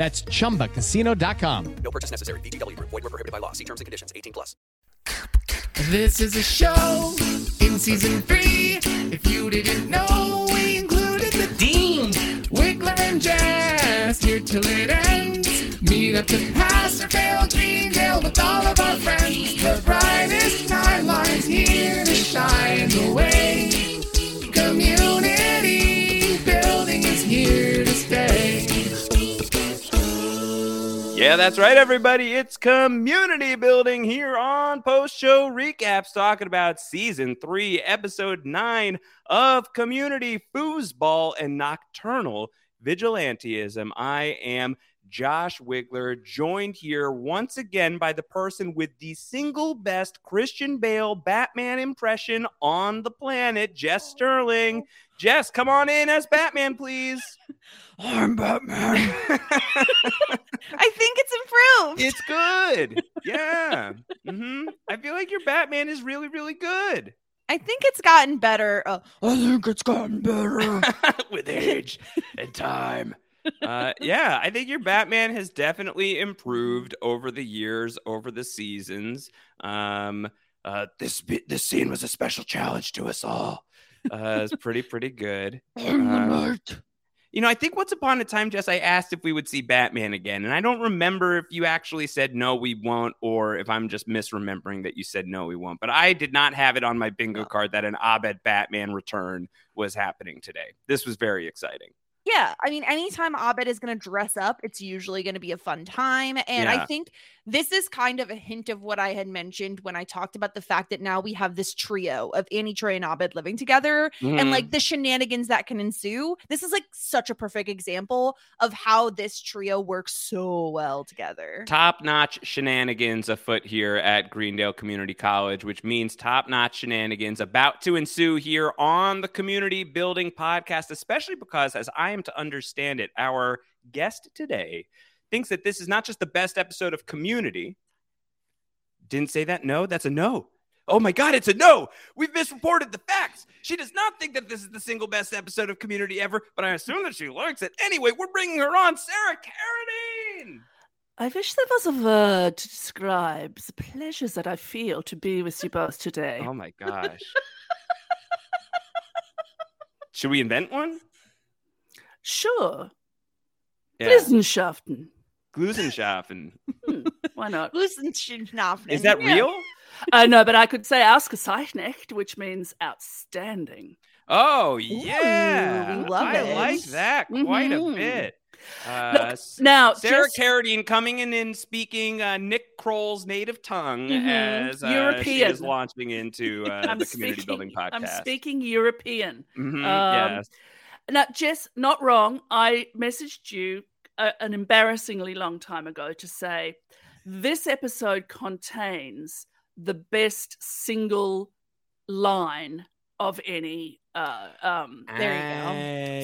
That's chumbacasino.com. No purchase necessary. VGW Group. Void were prohibited by law. See terms and conditions. 18 plus. This is a show in season three. If you didn't know, we included the Dean, Wigler, and Jazz here till it ends. Meet up to Pastor Phil Greendale with all of our friends. The brightest timelines here to shine the way. Yeah, that's right, everybody. It's community building here on post show recaps, talking about season three, episode nine of Community Foosball and Nocturnal Vigilantism. I am Josh Wigler, joined here once again by the person with the single best Christian Bale Batman impression on the planet, Jess Sterling. Jess, come on in as Batman, please. I'm Batman. I think it's improved. It's good. Yeah. hmm I feel like your Batman is really, really good. I think it's gotten better. Uh, I think it's gotten better. with age and time. Uh, yeah, I think your Batman has definitely improved over the years, over the seasons. Um, uh, this this scene was a special challenge to us all. Uh, it's pretty pretty good. I'm the Uh, knight. You know, I think once upon a time, Jess, I asked if we would see Batman again, and I don't remember if you actually said no, we won't, or if I'm just misremembering that you said no, we won't. But I did not have it on my bingo card that an Abed Batman return was happening today. This was very exciting. yeah, I mean, anytime Abed is going to dress up, it's usually going to be a fun time. And I think this is kind of a hint of what I had mentioned when I talked about the fact that now we have this trio of Annie, Troy, and Abed living together and Mhm. like the shenanigans that can ensue. This is like such a perfect example of how this trio works so well together. top notch shenanigans afoot here at Greendale Community College, which means top notch shenanigans about to ensue here on the Community Building Podcast, especially because, as I am to understand it, our guest today thinks that this is not just the best episode of Community. Didn't say that? No, that's a no. Oh my God, it's a no. We've misreported the facts. She does not think that this is the single best episode of Community ever, but I assume that she likes it. Anyway, we're bringing her on, Sarah Carradine. I wish there was a word to describe the pleasures that I feel to be with you both today. Oh my gosh. Should we invent one? Sure. Yeah. Wissenschaften. Gluzenschaffen. Why not? Is that real? Uh, no, but I could say ausgezeichnet, which means outstanding. Oh yeah. we love I it. like that quite a Mhm. bit. Uh, s- now, Sarah just- Carradine coming in and speaking uh, Nick Kroll's native tongue Mhm. as uh, she European. is launching into uh, I'm the community speaking- building podcast. I'm speaking European. Mhm, Um, yes. Now, Jess, not wrong. I messaged you a, an embarrassingly long time ago to say this episode contains the best single line of any uh, um,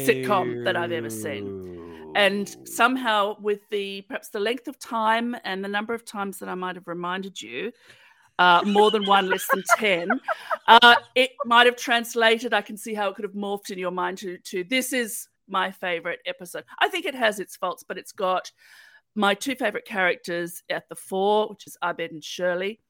sitcom that I've ever seen. And somehow, with the perhaps the length of time and the number of times that I might have reminded you, uh, more than one, less than 10, uh, it might have translated. I can see how it could have morphed in your mind to, to this is my favorite episode. I think it has its faults, but it's got my two favorite characters at the fore, which is Abed and Shirley.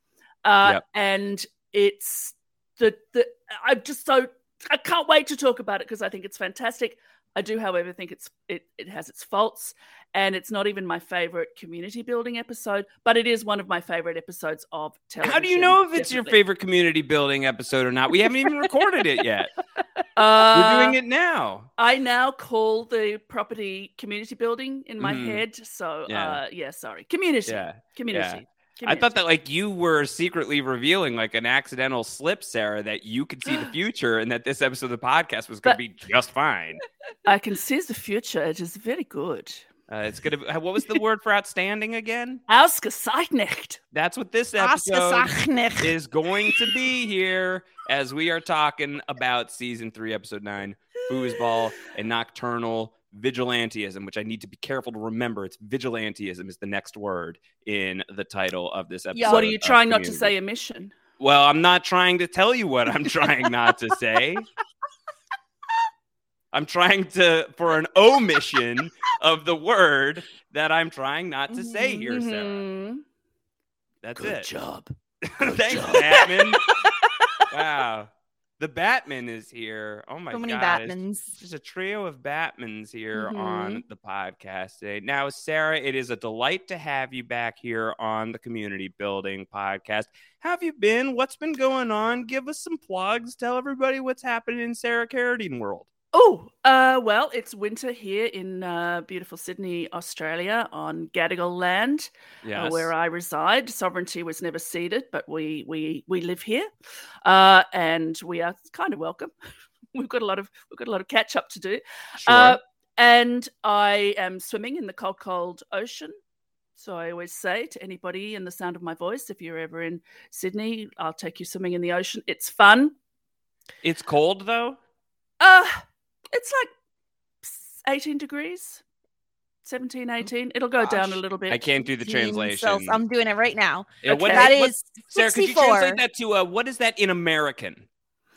Uh, Yep. And it's the, the, I'm just so, I can't wait to talk about it because I think it's fantastic. I do, however, think it's it, it has its faults, and it's not even my favorite community building episode, but it is one of my favorite episodes of television. How do you know if it's your favorite community building episode or not? We haven't even recorded it yet. Uh, We're doing it now. I now call the property community building in my Mhm. head. So, Yeah. uh, yeah, sorry, community, Yeah. community. Yeah. I thought that like you were secretly revealing like an accidental slip, Sarah, that you could see the future and that this episode of the podcast was going to be just fine. I can see the future. It is very good. Uh, it's gonna. Be, what was the word for outstanding again? Ausgezeichnet. That's what this episode is going to be here as we are talking about season three, episode nine, foosball and nocturnal vigilantism, which I need to be careful to remember. It's vigilantism is the next word in the title of this episode. what are you trying not to say? Emission. Well, I'm not trying to tell you what I'm trying not to say. I'm trying to for an omission of the word that I'm trying not to say here, Sarah. Mhm. That's Good it. job. Thanks, Batman. wow. The Batman is here. Oh my god. So many god. it's Batmans. Just a trio of Batmans here Mm-hmm. on the podcast today. Now, Sarah, it is a delight to have you back here on the Community Building Podcast. How have you been? What's been going on? Give us some plugs. Tell everybody what's happening in Sarah Carradine world. Oh, uh, well, it's winter here in uh, beautiful Sydney, Australia, on Gadigal land, uh, where I reside. Sovereignty was never ceded, but we we we live here, uh, and we are kind of welcome. we've got a lot of we've got a lot of catch up to do. Sure. Uh, and I am swimming in the cold, cold ocean. So I always say to anybody in the sound of my voice, if you're ever in Sydney, I'll take you swimming in the ocean. It's fun. it's cold though. Uh, it's like 18 degrees, 17, 18. It'll go down a little bit. I can't do the translation. cells. I'm doing it right now. Yeah, what That what- is Sarah, could you translate that to uh, what is that in American?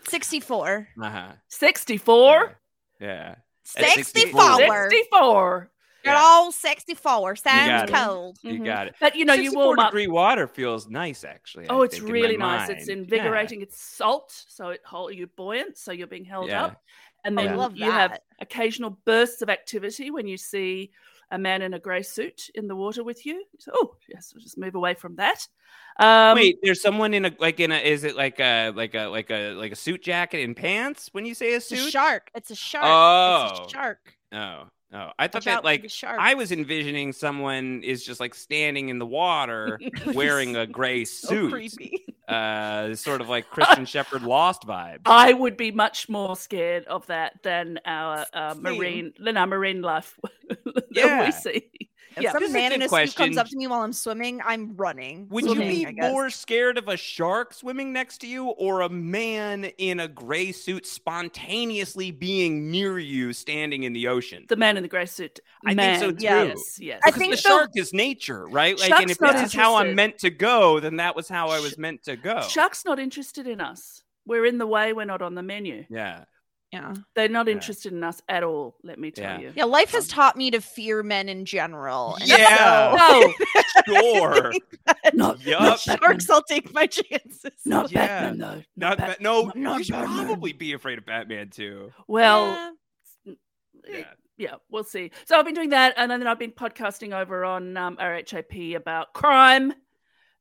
64. Uh-huh. 64. Yeah. 64. 64. They're all 64. Sounds it. cold. You Mhm. got it. But you know, you 64 warm up. degree water feels nice, actually. I Oh, it's think, really nice. It's mind. invigorating. It's salt, so it hold you buoyant, so you're being held Yeah. up. And Oh, then love you have occasional bursts of activity when you see a man in a grey suit in the water with you. So, oh, yes, we'll just move away from that. Um, Wait, there's someone in a like in a is it like a like a like a like a suit jacket and pants when you say a It's a suit? shark. It's a shark. Oh. It's a shark. Oh, oh, I thought Watch that like the shark. I was envisioning someone is just like standing in the water wearing a gray so suit. creepy. Uh, sort of like Christian Shepherd Lost vibes. I would be much more scared of that than our uh, marine than our marine life that Yeah. we see. If Yeah. some This is a man in a suit question. comes up to me while I'm swimming, I'm running. Would Swimming, you be more scared of a shark swimming next to you or a man in a gray suit spontaneously being near you standing in the ocean? The man in the grey suit. I man. think so too. Yes, yes. I Because think the so- shark is nature, right? Like, and if not this is how I'm meant to go, then that was how I was meant to go. Shark's not interested in us. We're in the way. We're not on the menu. Yeah. Yeah. They're not Yeah. interested in us at all. Let me tell Yeah. you. Yeah, life has taught me to fear men in general. Yeah. so- No, Sure. not, Yup. not Sharks, I'll take my chances. Not Yeah. Batman though. Not Not Ba- Bat- no, not- you should Batman. probably be afraid of Batman too. Well, Yeah. yeah. Yeah. we'll see. So I've been doing that, and then I've been podcasting over on um, RHAP about crime.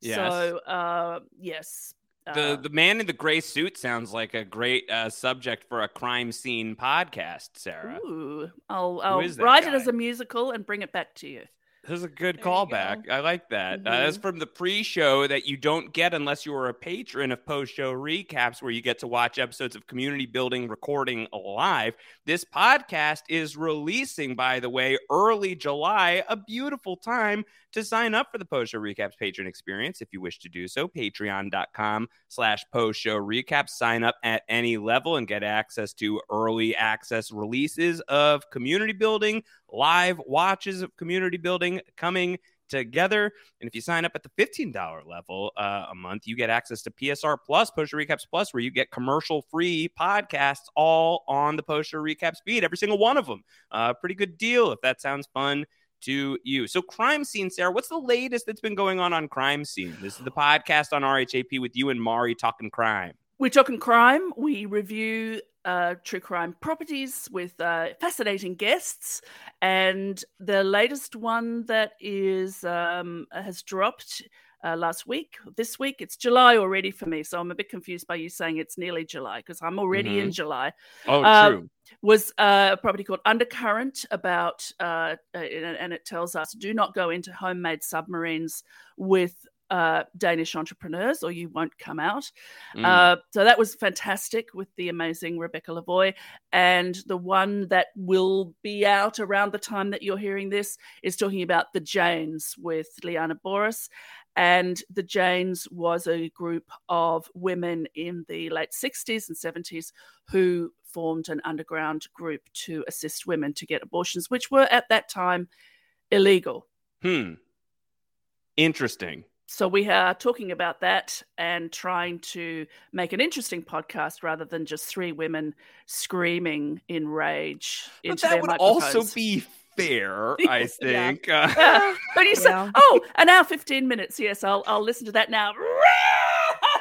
Yes. So uh, yes, The Uh, the man in the gray suit sounds like a great uh, subject for a crime scene podcast, Sarah. Ooh, I'll, I'll is that write it as a musical and bring it back to you. This is a good There you callback. I like that. Uh, that's Mhm. from the pre-show that you don't get unless you are a patron of post-show recaps, where you get to watch episodes of Community Building recording live. This podcast is releasing, by the way, early July. A beautiful time to sign up for the post-show recaps patron experience if you wish to do so. Patreon.com slash post-show recaps. Sign up at any level and get access to early access releases of Community Building live watches of community building coming together. And if you sign up at the $15 level uh, a month, you get access to PSR Plus, Post Show Recaps Plus, where you get commercial free podcasts all on the Post Show Recaps feed, every single one of them. Uh, pretty good deal if that sounds fun to you. So, Crime Scene, Sarah, what's the latest that's been going on on Crime Scene? This is the podcast on RHAP with you and Mari talking crime. We're talking crime. We review uh, true crime properties with uh, fascinating guests, and the latest one that is um, has dropped uh, last week. This week, it's July already for me, so I'm a bit confused by you saying it's nearly July because I'm already in Mhm. July. Oh, Uh, true. was uh, a property called Undercurrent about, uh, and it tells us do not go into homemade submarines with uh, Danish entrepreneurs or you won't come out. Mm. Uh, so that was fantastic with the amazing Rebecca Lavoie. And the one that will be out around the time that you're hearing this is talking about the Janes with Liana Boris. And the Janes was a group of women in the late 60s and 70s who formed an underground group to assist women to get abortions, which were at that time illegal. Hmm. Interesting. So we are talking about that and trying to make an interesting podcast rather than just three women screaming in rage. But into that their would also be fair, I Yeah. think. Uh, But you said, oh, an hour, 15 minutes. Yes, I'll, I'll listen to that now.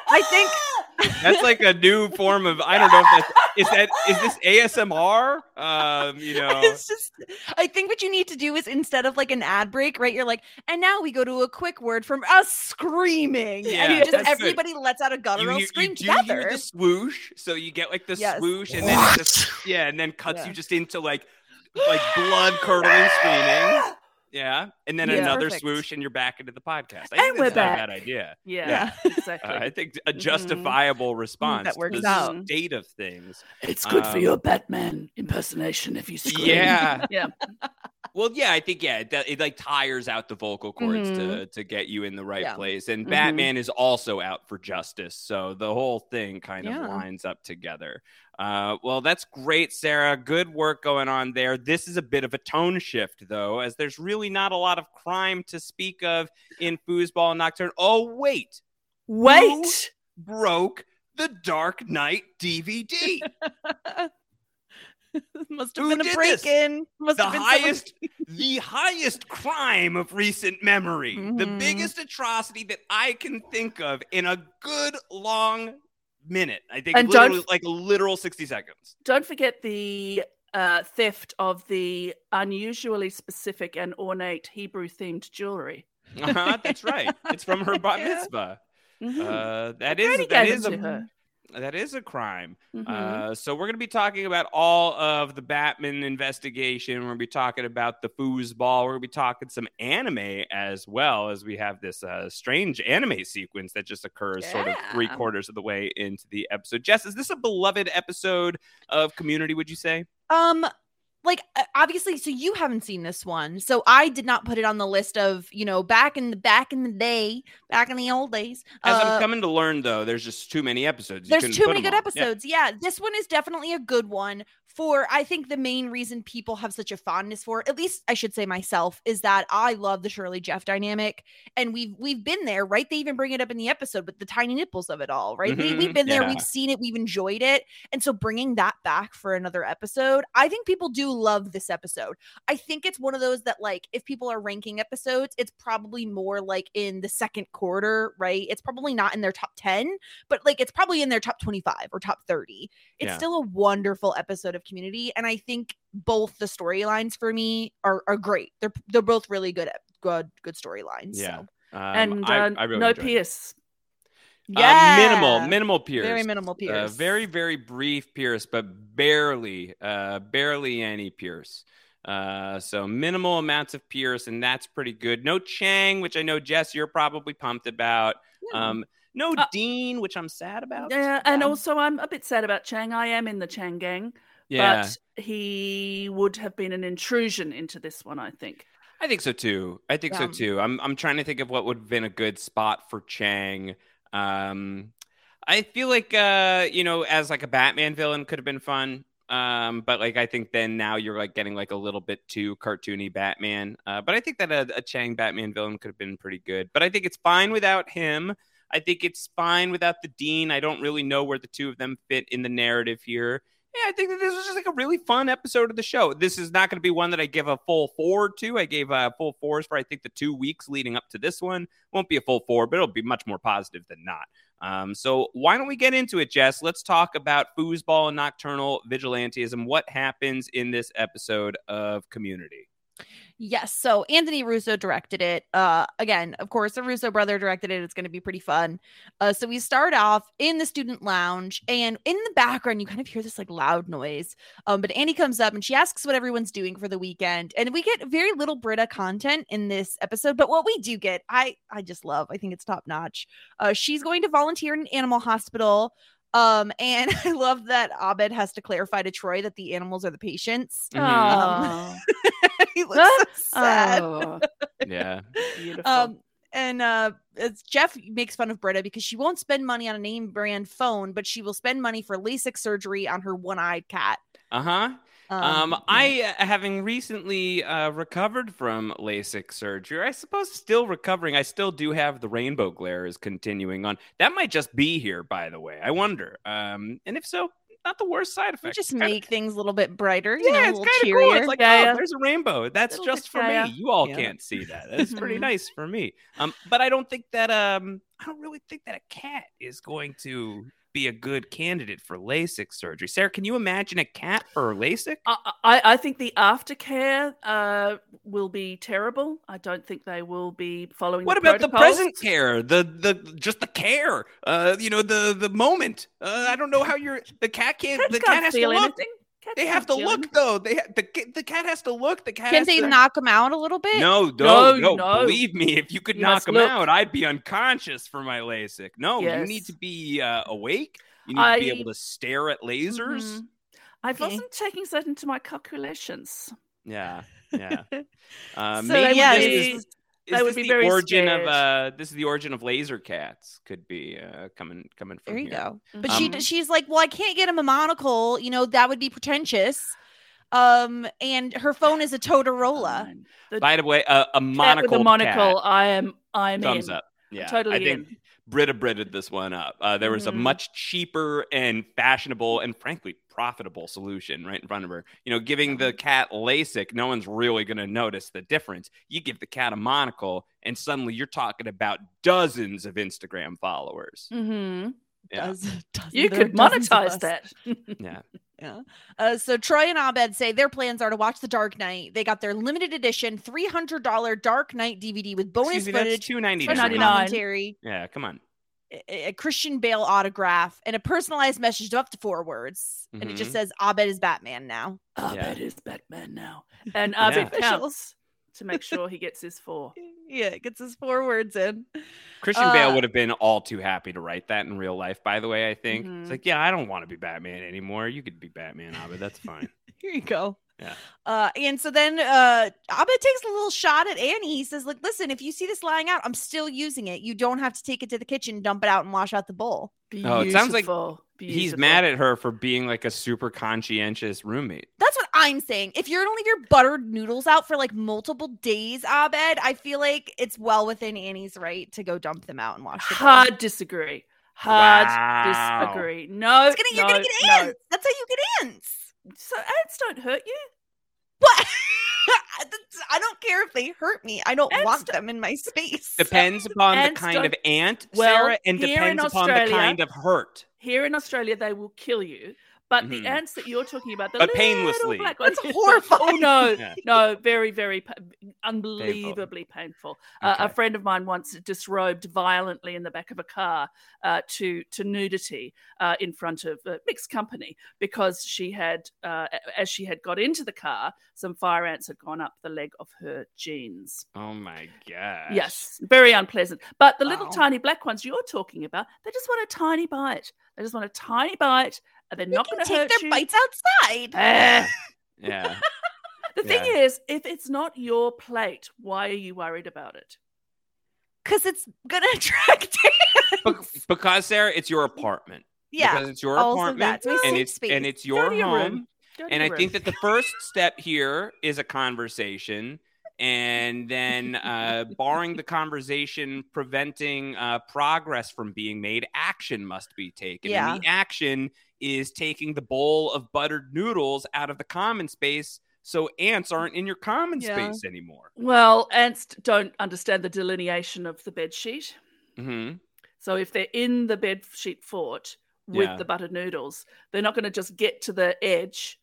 I think that's like a new form of I don't know if that's is that is this ASMR? Um, you know. it's just I think what you need to do is instead of like an ad break, right? You're like, and now we go to a quick word from us screaming. Yeah, and you just that's good. everybody lets out a guttural You, hear- scream you do together. hear the swoosh, so you get like the Yes. swoosh, and then it just, yeah, and then cuts Yeah. you just into like like blood curdling screaming. Yeah, and then Yeah. another Perfect. swoosh, and you're back into the podcast. I And think we're that's not a bad idea. Yeah, Yeah. exactly. Uh, I think a Mhm. justifiable response that works to the out. state of things. It's good for Um, your Batman impersonation if you scream. Yeah. Yeah. Well, yeah, I think yeah, it, it like tires out the vocal cords to Mm-hmm. to get you in the right Yeah. place. And Mhm. Batman is also out for justice, so the whole thing kind Yeah. of lines up together. Uh, well, that's great, Sarah. Good work going on there. This is a bit of a tone shift, though, as there's really not a lot of crime to speak of in Foosball Nocturne. Oh, wait, Wait. broke the Dark Knight DVD. Must have Who been a break in. Must the have been someone- highest the highest crime of recent memory the Mhm. biggest atrocity that i can think of in a good long minute i think And literally like literal 60 seconds Don't forget the uh, theft of the unusually specific and ornate Hebrew themed jewelry. uh-huh, that's right it's from her bat mitzvah Mhm. uh, that is that is a her. That is a crime Mhm. Uh, so we're going to be talking about all of the Batman investigation. We're going to be talking about the foosball. We're going to be talking some anime as well as we have this uh, strange anime sequence that just occurs sort of three quarters of the way into the episode. Jess, is this a beloved episode of Community? Would you say? Um, like uh, obviously, so you haven't seen this one, so I did not put it on the list of you know back in the back in the day, back in the old days. As uh, I'm coming to learn, though, there's just too many episodes. You there's too many good. Yeah. episodes. Yeah. this one is definitely a good one. For I think the main reason people have such a fondness for, at least I should say myself, is that I love the Shirley Jeff dynamic, and we've we've been there, right? They even bring it up in the episode with the tiny nipples of it all, right? We, Mhm, we've been there, we've seen it, we've enjoyed it, and so bringing that back for another episode, I think people do love this episode. I think it's one of those that like if people are ranking episodes, it's probably more like in the second quarter, right? It's probably not in their top 10, but like it's probably in their top 25 or top 30. It's Yeah. still a wonderful episode of community. And I think both the storylines for me are, are great. They're they're both really good at good good storylines. Yeah. So Um, and I- uh, I really no enjoyed. Pierce. Yeah. Uh, minimal, minimal Pierce. Very minimal Uh, Pierce. very, very brief Pierce, but barely, uh, barely any Pierce. Uh, so minimal amounts of Pierce, and that's pretty good. No Chang, which I know Jess, you're probably pumped about. Um, no Uh, Dean, which I'm sad about. Yeah, and also I'm a bit sad about Chang. I am in the Chang gang, Yeah. but he would have been an intrusion into this one. I think. I think so too. I think so too. I'm I'm trying to think of what would have been a good spot for Chang. Um, I feel like uh, you know, as like a Batman villain could have been fun. Um, but like I think then now you're like getting like a little bit too cartoony Batman. Uh, but I think that a, a Chang Batman villain could have been pretty good. But I think it's fine without him. I think it's fine without the Dean. I don't really know where the two of them fit in the narrative here. Yeah, I think that this was just like a really fun episode of the show. This is not going to be one that I give a full four to. I gave uh, full fours for I think the two weeks leading up to this one. Won't be a full four, but it'll be much more positive than not. Um, so why don't we get into it, Jess? Let's talk about foosball and nocturnal vigilantism. What happens in this episode of Community? Yes. So Anthony Russo directed it. Uh, again, of course, the Russo brother directed it. It's going to be pretty fun. Uh, so we start off in the student lounge, and in the background, you kind of hear this like loud noise. Um, but Annie comes up and she asks what everyone's doing for the weekend, and we get very little Britta content in this episode. But what we do get, I I just love. I think it's top notch. Uh, she's going to volunteer in an animal hospital. Um, and I love that Abed has to clarify to Troy that the animals are the patients. Um, he looks so sad. Oh, Yeah. beautiful. Um, and uh, it's Jeff makes fun of Britta because she won't spend money on a name brand phone, but she will spend money for LASIK surgery on her one-eyed cat. Uh huh. Um, I, uh, having recently uh, recovered from LASIK surgery, I suppose still recovering. I still do have the rainbow glare is continuing on. That might just be here, by the way. I wonder. Um, and if so, not the worst side effect. just Kinda- make things a little bit brighter, you know, yeah, a it's kind of cool. It's like, Yeah, oh, yeah. there's a rainbow. That's Little just for me. You all Yeah. can't see that. That's pretty Mhm. nice for me. Um, but I don't think that um, I don't really think that a cat is going to be a good candidate for LASIK surgery. Sarah, can you imagine a cat for LASIK? I, I, I think the aftercare uh, will be terrible. I don't think they will be following. What the about the present care? The the just the care. Uh, you know the the moment. Uh, I don't know how you're. The cat can't. Cats the can't cat has to look. anything. Cats They have to look anything. though. They ha- the the cat has to look. The cat. Can't they to... knock him out a little bit? No, No, no, no, no. Believe me, if you could You knock must him look. out, I'd be unconscious for my LASIK. No, you need to be uh, awake. You need to be able to stare at lasers. Mhm. I Okay. wasn't taking that into my calculations. Yeah, yeah. Uh, So, maybe yeah, this they- is, is they would this be the very origin of uh this is the origin of laser cats could be uh coming coming from There you here. go. But Um, she she's like, well, I can't get him a monocle. You know, that would be pretentious. Um, and her phone is a Totorola. Fine. The By the way, uh, a cat monocle with a monocle. I am. I'm thumbs in. up. Yeah, totally I think in. Britta Britted this one up. Uh, there was a Mhm. much cheaper and fashionable and frankly profitable solution right in front of her. You know, giving the cat LASIK, no one's really going to notice the difference. You give the cat a monocle, and suddenly you're talking about dozens of Instagram followers. Mm-hmm. Yeah, Does- doesn't You could monetize that. yeah. Yeah. Uh, so Troy and Abed say their plans are to watch The Dark Knight. They got their limited edition $300 Dark Knight DVD with bonus Excuse me, that's footage, two ninety special nine. $2.99. commentary, Yeah, come on. a, a Christian Bale autograph, and a personalized message of up to four words. And it just Mhm. says Abed is Batman now. Abed Yeah. is Batman now, and Yeah. Abed Officials. counts to make sure he gets his four. Yeah, it gets his four words in. Christian Bale Uh, would have been all too happy to write that in real life, by the way, I think. Mhm. It's like, yeah, I don't want to be Batman anymore. You could be Batman, Abed. That's fine. Here you go. Yeah. Uh, and so then uh, Abed takes a little shot at Annie. He says, "Like, listen, if you see this lying out, I'm still using it. You don't have to take it to the kitchen, dump it out, and wash out the bowl." Oh, it sounds like Beautiful, He's mad at her for being like a super conscientious roommate. That's what I'm saying. If you're gonna leave your buttered noodles out for like multiple days, Abed, I feel like it's well within Annie's right to go dump them out and wash the bowl. Hard disagree. Hard Wow. disagree. No, It's gonna, you're gonna no, get no. ants. That's how you get ants. So ants don't hurt you. What? I don't care if they hurt me. I don't Ants want don't- them in my space. Depends upon the kind of don't- ant, Well, Sarah, and depends upon the kind of hurt. Here in Australia, they will kill you. But the Mhm. ants that you're talking about, the But painlessly. black ones, That's horrifying. Oh no, Yeah. no, very, very unbelievably painful. Uh, a friend of mine once disrobed violently in the back of a car uh, to to nudity uh, in front of uh, mixed company because she had, uh, as she had got into the car, some fire ants had gone up the leg of her jeans. Oh my gosh. Yes, very unpleasant. But the little Wow. tiny black ones you're talking about, they just want a tiny bite. They just want a tiny bite, they're They not going to take hurt their you. bites outside. Eh. Yeah. The thing Yeah. is, if it's not your plate, why are you worried about it? Because it's gonna attract Be- because Sarah, it's your apartment. Yeah. Because it's your apartment that. It's and it's space. and it's your to your home. room. Go to And your I think that the first step here is a conversation. And then, uh, barring the conversation preventing uh, progress from being made, action must be taken. Yeah. And the action is taking the bowl of buttered noodles out of the common space so ants aren't in your common Yeah. space anymore. Well, ants don't understand the delineation of the bed sheet. hmm So if they're in the bed sheet fort with Yeah. the buttered noodles, they're not going to just get to the edge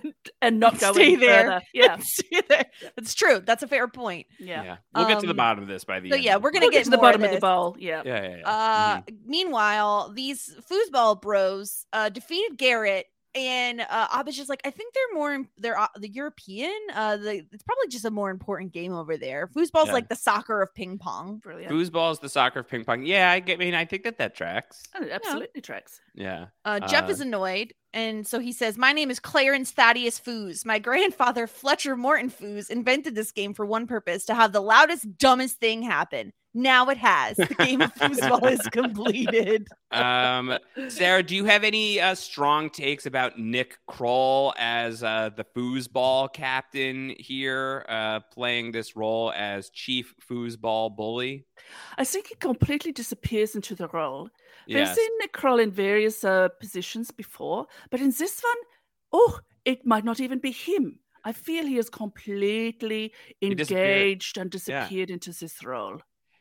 and not go Stay any there. further. Yeah, Stay there. It's true. That's a fair point. yeah. Yeah. We'll get to the Um, bottom of this by the So end. yeah, we're gonna We'll get get to the bottom of the this. bowl. Yeah. Yeah, yeah, yeah. Uh, Mhm. meanwhile, these foosball bros uh, defeated Garrett, and uh, Abba's just like, I think they're more, they're uh, the European. Uh, the, it's probably just a more important game over there. Foosball's Yeah. like the soccer of ping pong. Brilliant. Foosball is the soccer of ping pong. Yeah, I get. I mean, I think that that tracks. And it absolutely tracks. Yeah. Uh, Jeff Uh, is annoyed, and so he says, "My name is Clarence Thaddeus Foos. My grandfather Fletcher Morton Foos invented this game for one purpose: to have the loudest, dumbest thing happen. Now it has. The game of foosball is completed." Um, Sarah, do you have any uh, strong takes about Nick Kroll as uh, the foosball captain here, uh, playing this role as chief foosball bully? I think he completely disappears into the role. We've Yes. seen Nick Kroll in various uh, positions before, but in this one, oh, it might not even be him. I feel he is completely He disappeared. engaged and Yeah. disappeared into this role.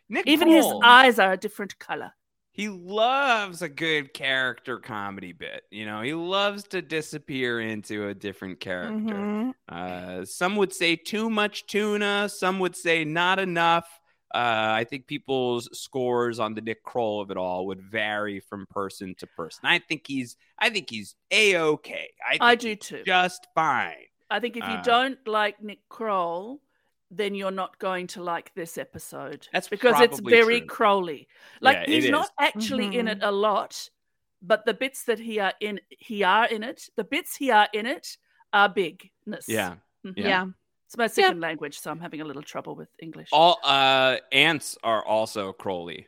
Nick Even his eyes are a different color. he loves a good character comedy bit. You know, he loves to disappear into a different character. Mhm. Uh, some would say too much tuna. Some would say not enough. Uh, I think people's scores on the Nick Kroll of it all would vary from person to person. I think he's, I think he's a okay. I, I do too. just fine. I think if you Uh, don't like Nick Kroll, then you're not going to like this episode. That's because it's very true. Crowley. Like Yeah, he's not is. Mm-hmm. actually in it a lot, but the bits that he are in he are in it, the bits he are in it are bigness. Yeah. Mhm. Yeah. Yeah. It's my second language, so I'm having a little trouble with English. All uh, ants are also Crowley.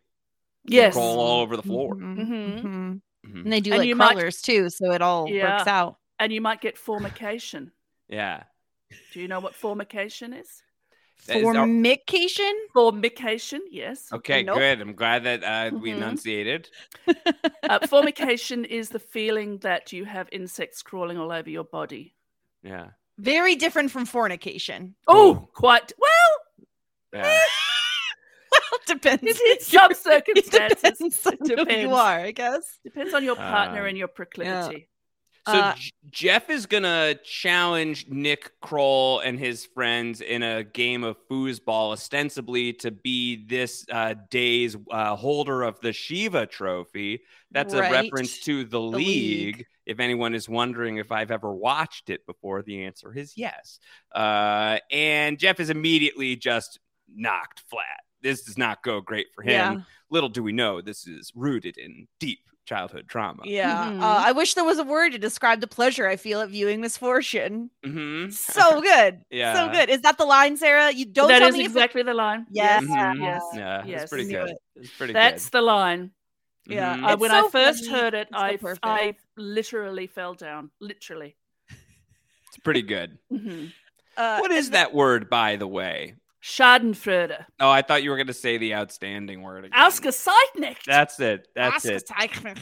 They yes. crawl all over the floor. Mhm. Mhm. Mhm. Mhm. And they do And like you might- too, so it all Yeah. works out. And you might get formication. Yeah. Do you know what formication is? That is our- Formication? Formication, yes. Okay, Nope. good. I'm glad that uh, we Mhm. enunciated. Uh, formication is the feeling that you have insects crawling all over your body. Yeah. Very different from fornication. Oh, quite well. Yeah. Well, depends. In, in some It circumstances, depends on who you are, I guess. Depends on your partner Um, and your proclivity. So Uh, J- Jeff is gonna challenge Nick Kroll and his friends in a game of foosball, ostensibly to be this uh, day's uh, holder of the Shiva Trophy. That's a reference to the, league. League. If anyone is wondering if I've ever watched it before, the answer is yes. Uh, and Jeff is immediately just knocked flat. This does not go great for him. Yeah. Little do we know, this is rooted in deep childhood trauma. Yeah. Mhm. Uh, I wish there was a word to describe the pleasure I feel at viewing misfortune. hmm So good. Yeah. So good. Is that the line, Sarah? You don't That tell is me if it- exactly the line. Yes. Mhm. Yes. Yeah, Yes. it's pretty good. it. It's pretty That's good. the line. Yeah. Mhm. Uh, when so I first funny. heard it, It's so I, perfect. I literally fell down. Literally. It's pretty good. Mhm. Uh, What is and that word, by the way? Schadenfreude. Oh, I thought you were going to say the outstanding word. Again. Ausgezeichnet. That's it. That's it.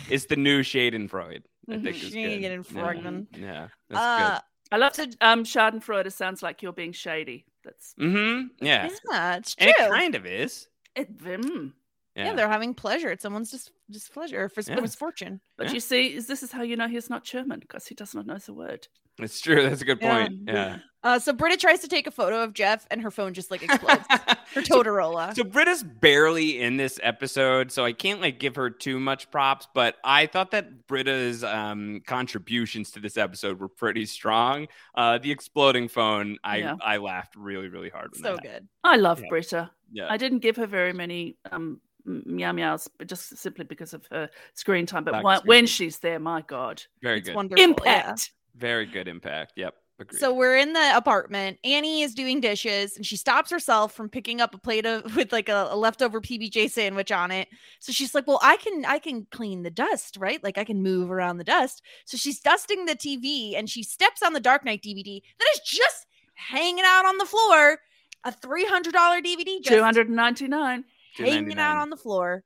It's the new Schadenfreude. I think Mhm. is good. Schadenfreude. Yeah, yeah that's Uh, I love to. Um, Schadenfreude sounds like you're being shady. That's. Mm-hmm. Yeah. yeah, it's And true. it kind of is. it. Mm. Yeah, they're having pleasure at someone's dis- displeasure or for Yeah. misfortune. But Yeah. you see, is this is how you know he's not German because he does not know the word. It's true. That's a good point. Yeah. Uh, so Britta tries to take a photo of Jeff, and her phone just like explodes. her Totorola. So Britta's barely in this episode, so I can't like give her too much props. But I thought that Britta's um, contributions to this episode were pretty strong. Uh, the exploding phone, I Yeah. I laughed really really hard. When so that good. I love Yeah. Britta. Yeah. I didn't give her very many um, m- meow meows, but just simply because of her screen time. But Lack when, screen when she's there, my God, Very It's good. wonderful. yeah. impact. Very good impact. Yep. Agreed. So we're in the apartment. Annie is doing dishes and she stops herself from picking up a plate of with like a, a leftover PBJ sandwich on it. So she's like, "Well, I can I can clean the dust, right? Like I can move around the dust." So she's dusting the TV and she steps on the Dark Knight DVD that is just hanging out on the floor. A $300 DVD just Two hundred and ninety nine. hanging out on the floor.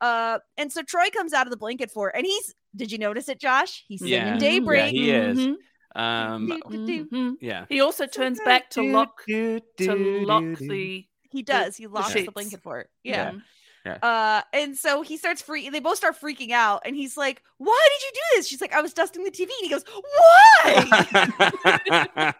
Uh, and so Troy comes out of the blanket for, her, and he's. Did you notice it, Josh? He's singing Yeah. Daybreak. Yeah, he is. Mhm. Um. Mhm. yeah. He also turns back to lock to lock the. He does. He locks the sheets. blanket for it. Yeah. Yeah. Yeah. Uh, and so he starts free. They both start freaking out, and he's like, "Why did you do this?" She's like, "I was dusting the TV." And he goes, "Why?"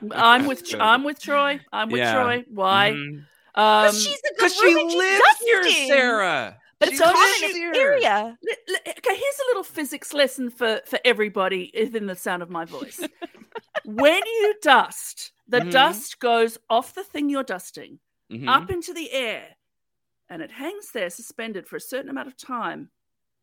I'm with So I'm with Troy. I'm with Yeah. Troy. Why? Mhm. Um, Because she's a Because good she roommate. She's lives here. Sarah. But She it's a lives common area. Okay, here's a little physics lesson for for everybody within the sound of my voice. when you dust, the Mhm. dust goes off the thing you're dusting Mhm. up into the air, and it hangs there suspended for a certain amount of time,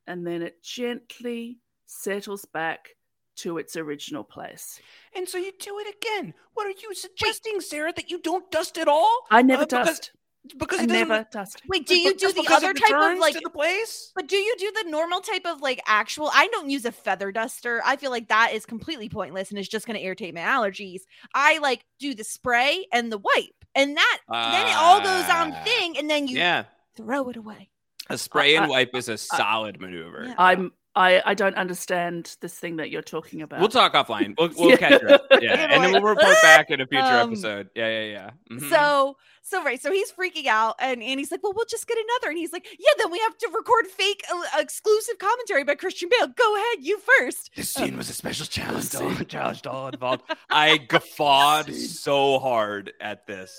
and then it gently settles back to its original place. And so you do it again. What are you suggesting, Sarah? That you don't dust at all? I never Uh, dust. Because I it doesn't. never dust. Wait, do you do the other type of like? to the place? But do you do the normal type of like actual? I don't use a feather duster. I feel like that is completely pointless and is just going to irritate my allergies. I like do the spray and the wipe, and that then it all goes on Ah. thing, and then you Yeah, throw it away. a spray and I- wipe is a solid maneuver. Yeah. I'm I I don't understand this thing that you're talking about. We'll talk offline. We'll, we'll Yeah. catch up. Yeah, Yeah, and then we'll report back in a future Um, episode. Yeah, yeah, yeah. Mhm. So so right, so he's freaking out, and Annie's like, "Well, we'll just get another," and he's like, "Yeah, then we have to record fake uh, exclusive commentary by Christian Bale. Go ahead, you first. This scene was a special challenge. All, challenge to all involved. I guffawed so hard at this.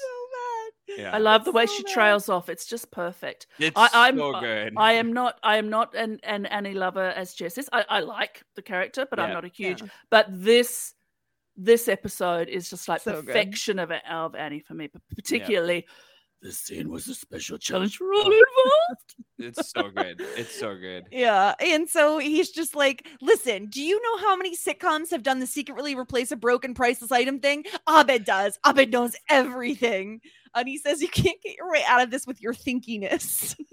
So bad. Yeah, I love the way So she bad. trails off. It's just perfect. it's I, I'm so good. I am not. I am not an, an Annie lover as Jess is. I, I like the character, but I'm not a huge. Yeah. But this this episode is just like So good. perfection of of Annie for me. But particularly, this scene was a special challenge for all involved. It's so good. It's so good. Yeah. And so he's just like, listen, do you know how many sitcoms have done the secretly replace a broken priceless item thing? Abed does. Abed knows everything. And he says you can't get your way out of this with your thinkiness.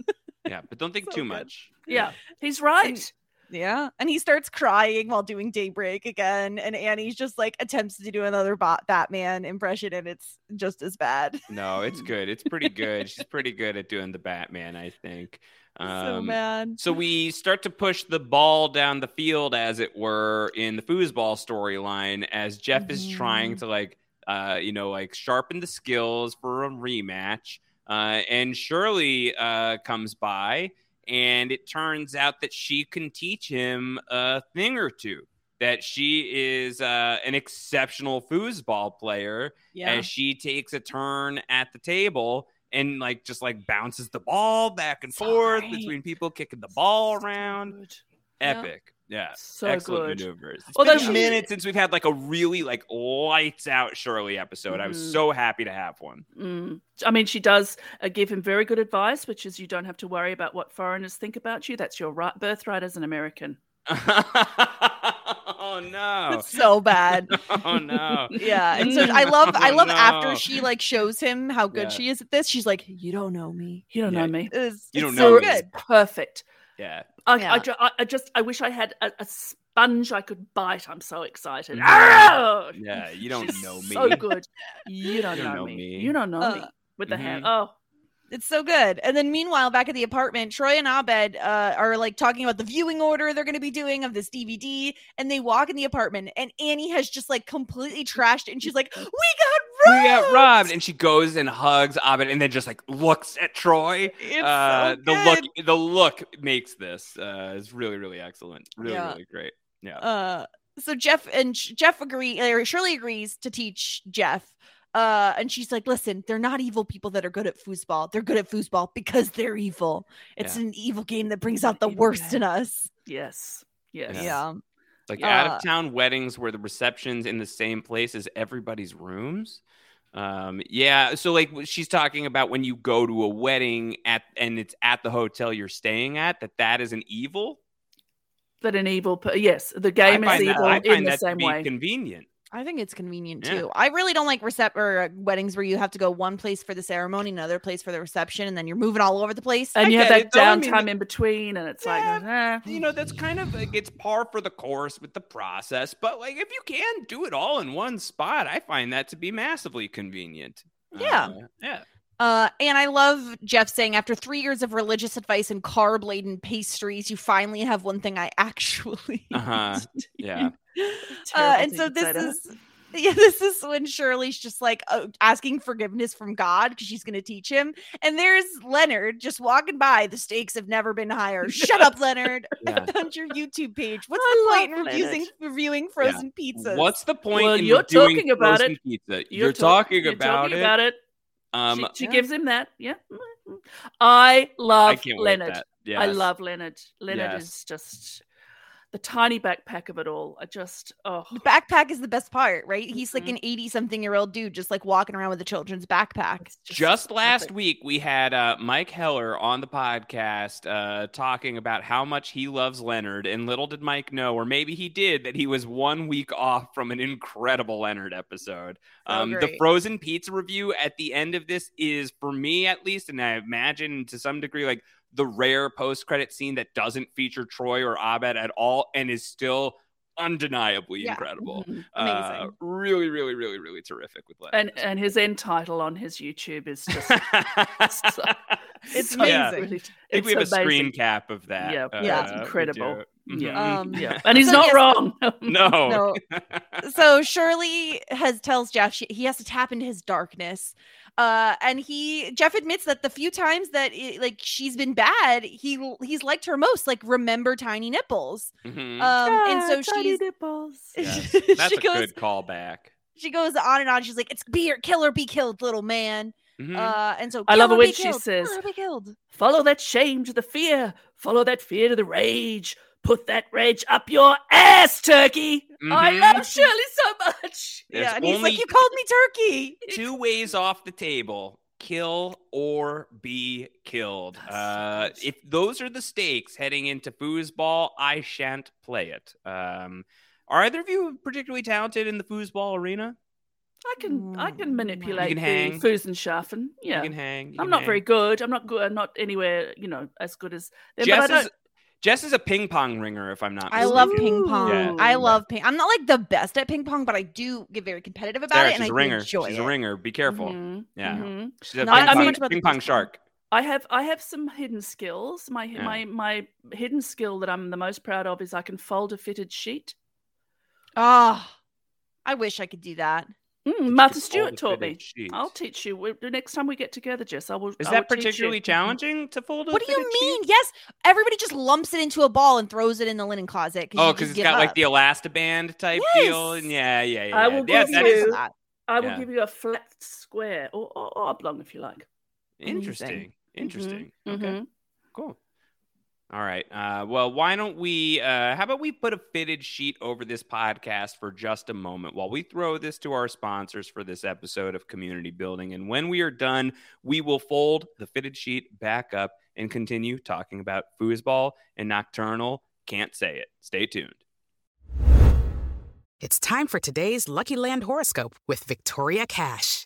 Yeah, but don't think So too good. much. yeah, he's right. yeah. And he starts crying while doing Daybreak again. And Annie's just like attempts to do another bot Batman impression, and it's just as bad. No, it's good. It's pretty good. She's pretty good at doing the Batman, I think. so Um, mad. So we start to push the ball down the field, as it were, in the foosball storyline, as Jeff is trying Mhm. to like, uh, you know, like sharpen the skills for a rematch. Uh, and Shirley uh, comes by, and it turns out that she can teach him a thing or two. That she is uh, an exceptional foosball player, Yeah. as she takes a turn at the table and like just like bounces the ball back and forth between people kicking the ball around. Yeah. Epic. Yeah. So Excellent good. maneuvers. It's Although been she- a minute since we've had like a really like lights out Shirley episode. I was Mhm. so happy to have one. Mm. I mean, she does uh, give him very good advice, which is you don't have to worry about what foreigners think about you. That's your right, birthright as an American. oh no. It's so bad. Oh no. Yeah, and so I love I Oh, love no. after she like shows him how good Yeah. she is at this. She's like, "You don't know me." You don't Yeah. know me. It's, You don't so know me. good. Perfect. Yeah. I, Yeah. I, ju- I, I just I wish I had a, a sponge I could bite. I'm so excited. Mhm. Ah! Yeah. You don't She's know me. So good. You don't, You don't know, know me. me. You don't know Uh, me. With the hair. mhm. Oh, It's so good. And then meanwhile, back at the apartment, Troy and Abed uh, are like talking about the viewing order they're going to be doing of this DVD. And they walk in the apartment, and Annie has just like completely trashed it. And she's like, "We got we got robbed. And she goes and hugs Abed and then just like looks at Troy. It's uh, so the look, the look makes this uh, is really, really excellent. Really, Yeah. really great. Yeah. Uh, so Jeff and Jeff agree, or Shirley agrees to teach Jeff. Uh, and she's like, "Listen, they're not evil people that are good at foosball. They're good at foosball because they're evil. It's Yeah. an evil game that brings out the worst in us." Yes. Yes. Yeah. Like Uh, out of town weddings where the reception's in the same place as everybody's rooms. Um, yeah, so like she's talking about when you go to a wedding at and it's at the hotel you're staying at, that that is an evil. That an evil. Yes, the game is that- evil I in the that same way. Convenient. I think it's convenient Yeah. too. I really don't like recep or uh, weddings where you have to go one place for the ceremony, another place for the reception, and then you're moving all over the place. and I you have that it, though. I mean, downtime in between, and it's like, eh. You know, that's kind of like it's par for the course with the process. But like if you can do it all in one spot, I find that to be massively convenient. Yeah. Uh, yeah. Uh, and I love Jeff saying, after three years of religious advice and carb laden pastries, you finally have one thing I actually. Uh-huh. Yeah. uh, and so this to is. Yeah, this is when Shirley's just like uh, asking forgiveness from God because she's going to teach him. And there's Leonard just walking by. The stakes have never been higher. Shut up, Leonard. Yeah. I found your YouTube page. What's I the point in love reviewing, Leonard. reviewing frozen pizzas? What's the point Well, in you're doing talking about frozen it. pizza? You're, You're talk- talking, you're about, talking it. about it. Um, she, she Yeah. gives him that. Yeah. I love I Leonard. that. I love Leonard. Leonard Yes. is just the tiny backpack of it all. I just oh The backpack is the best part, right? He's like Mhm. an 80 something year old dude just like walking around with a children's backpack. it's Just last perfect. week, we had uh, Mike Heller on the podcast uh, talking about how much he loves Leonard. And little did Mike know, or maybe he did, that he was one week off from an incredible Leonard episode. So Um, the frozen pizza review at the end of this is, for me at least, and I imagine to some degree, like the rare post credit scene that doesn't feature Troy or Abed at all and is still undeniably Yeah. incredible. Mhm. Uh, Amazing. really, really, really, really terrific with Leonard. And and his end title on his YouTube is just so- It's so Yeah. amazing. really- I think we have it's a screen cap of that. Yeah, uh, yeah, it's we incredible. do. Yeah. Um, Yeah, and he's So not yes- wrong. No. No. so Shirley has tells Jeff she, he has to tap into his darkness. Uh, and he Jeff admits that the few times that it, like she's been bad, he he's liked her most. Like remember tiny nipples. Mhm. Um, and so tiny she's nipples. Yes. she That's a goes good callback. she goes on and on. She's like, "It's be or kill or be killed, little man." Mhm. Uh, and so I love or it when she says- or be killed. Follow that shame to the fear. Follow that fear to the rage. Put that rage up your ass, turkey. I Mhm. love Shirley so much. There's yeah, and he's like, "You called me turkey." two ways off the table kill or be killed. Uh, if those are the stakes heading into foosball, I shan't play it. Um, are either of you particularly talented in the foosball arena? I can I Mm, can manipulate You can hang. the Fusenschaffen. Yeah. You can hang. you I'm can not hang. very good. I'm not good. I'm not anywhere, you know, as good as them. Jess but I is, don't. Jess is a ping pong ringer, if I'm not I love ping pong. Yeah. I love ping. I'm not like the best at ping pong, but I do get very competitive about Sarah, it, and she's I a ringer. do enjoy She's it. a ringer. Be careful. Mhm, Yeah. mhm. She's a Not ping, so pong, much about ping pong ping pong. shark. I have I have some hidden skills. My Yeah. my my hidden skill that I'm the most proud of is I can fold a fitted sheet. Oh, I wish I could do that. Mm, Martha Stewart taught me. fitted sheet. I'll teach you the next time we get together, Jess. I will. Is I that will teach you. particularly challenging to fold What do you fitted sheet? mean? Yes, everybody just lumps it into a ball and throws it in the linen closet. Oh, because it's give got like up. the elastiband type deal, and yeah, yeah, yeah. I will yeah, give you- is. I will Yeah. give you a flat square or, or, or oblong if you like. interesting. Interesting. Mhm, Okay, mhm. cool. All right. Uh, well, why don't we? Uh, how about we put a fitted sheet over this podcast for just a moment while we throw this to our sponsors for this episode of Community Building, and when we are done, we will fold the fitted sheet back up and continue talking about foosball and nocturnal. Can't say it. Stay tuned. It's time for today's Lucky Land horoscope with Victoria Cash.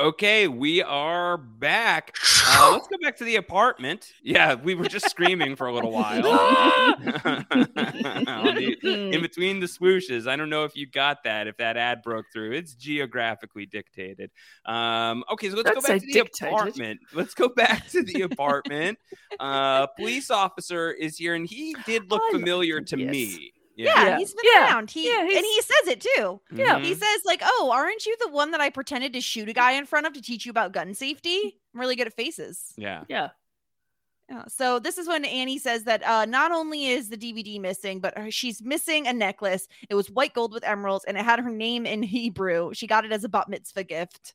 Okay, we are back. Uh, let's go back to the apartment. Yeah, we were just screaming for a little while. the, in between the swooshes. I don't know if you got that, if that ad broke through. It's geographically dictated. Um, okay, so let's Don't go back to the dictated. apartment. Let's go back to the apartment. Uh, police officer is here, and he did look familiar to me. Yeah, he's been Yeah. around. He Yeah, and he says it too. Yeah. he Mhm. says like, "Oh, aren't you the one that I pretended to shoot a guy in front of to teach you about gun safety? I'm really good at faces." Yeah. Yeah. Yeah. So this is when Annie says that uh, not only is the DVD missing, but her, she's missing a necklace. It was white gold with emeralds, and it had her name in Hebrew. She got it as a bat mitzvah gift.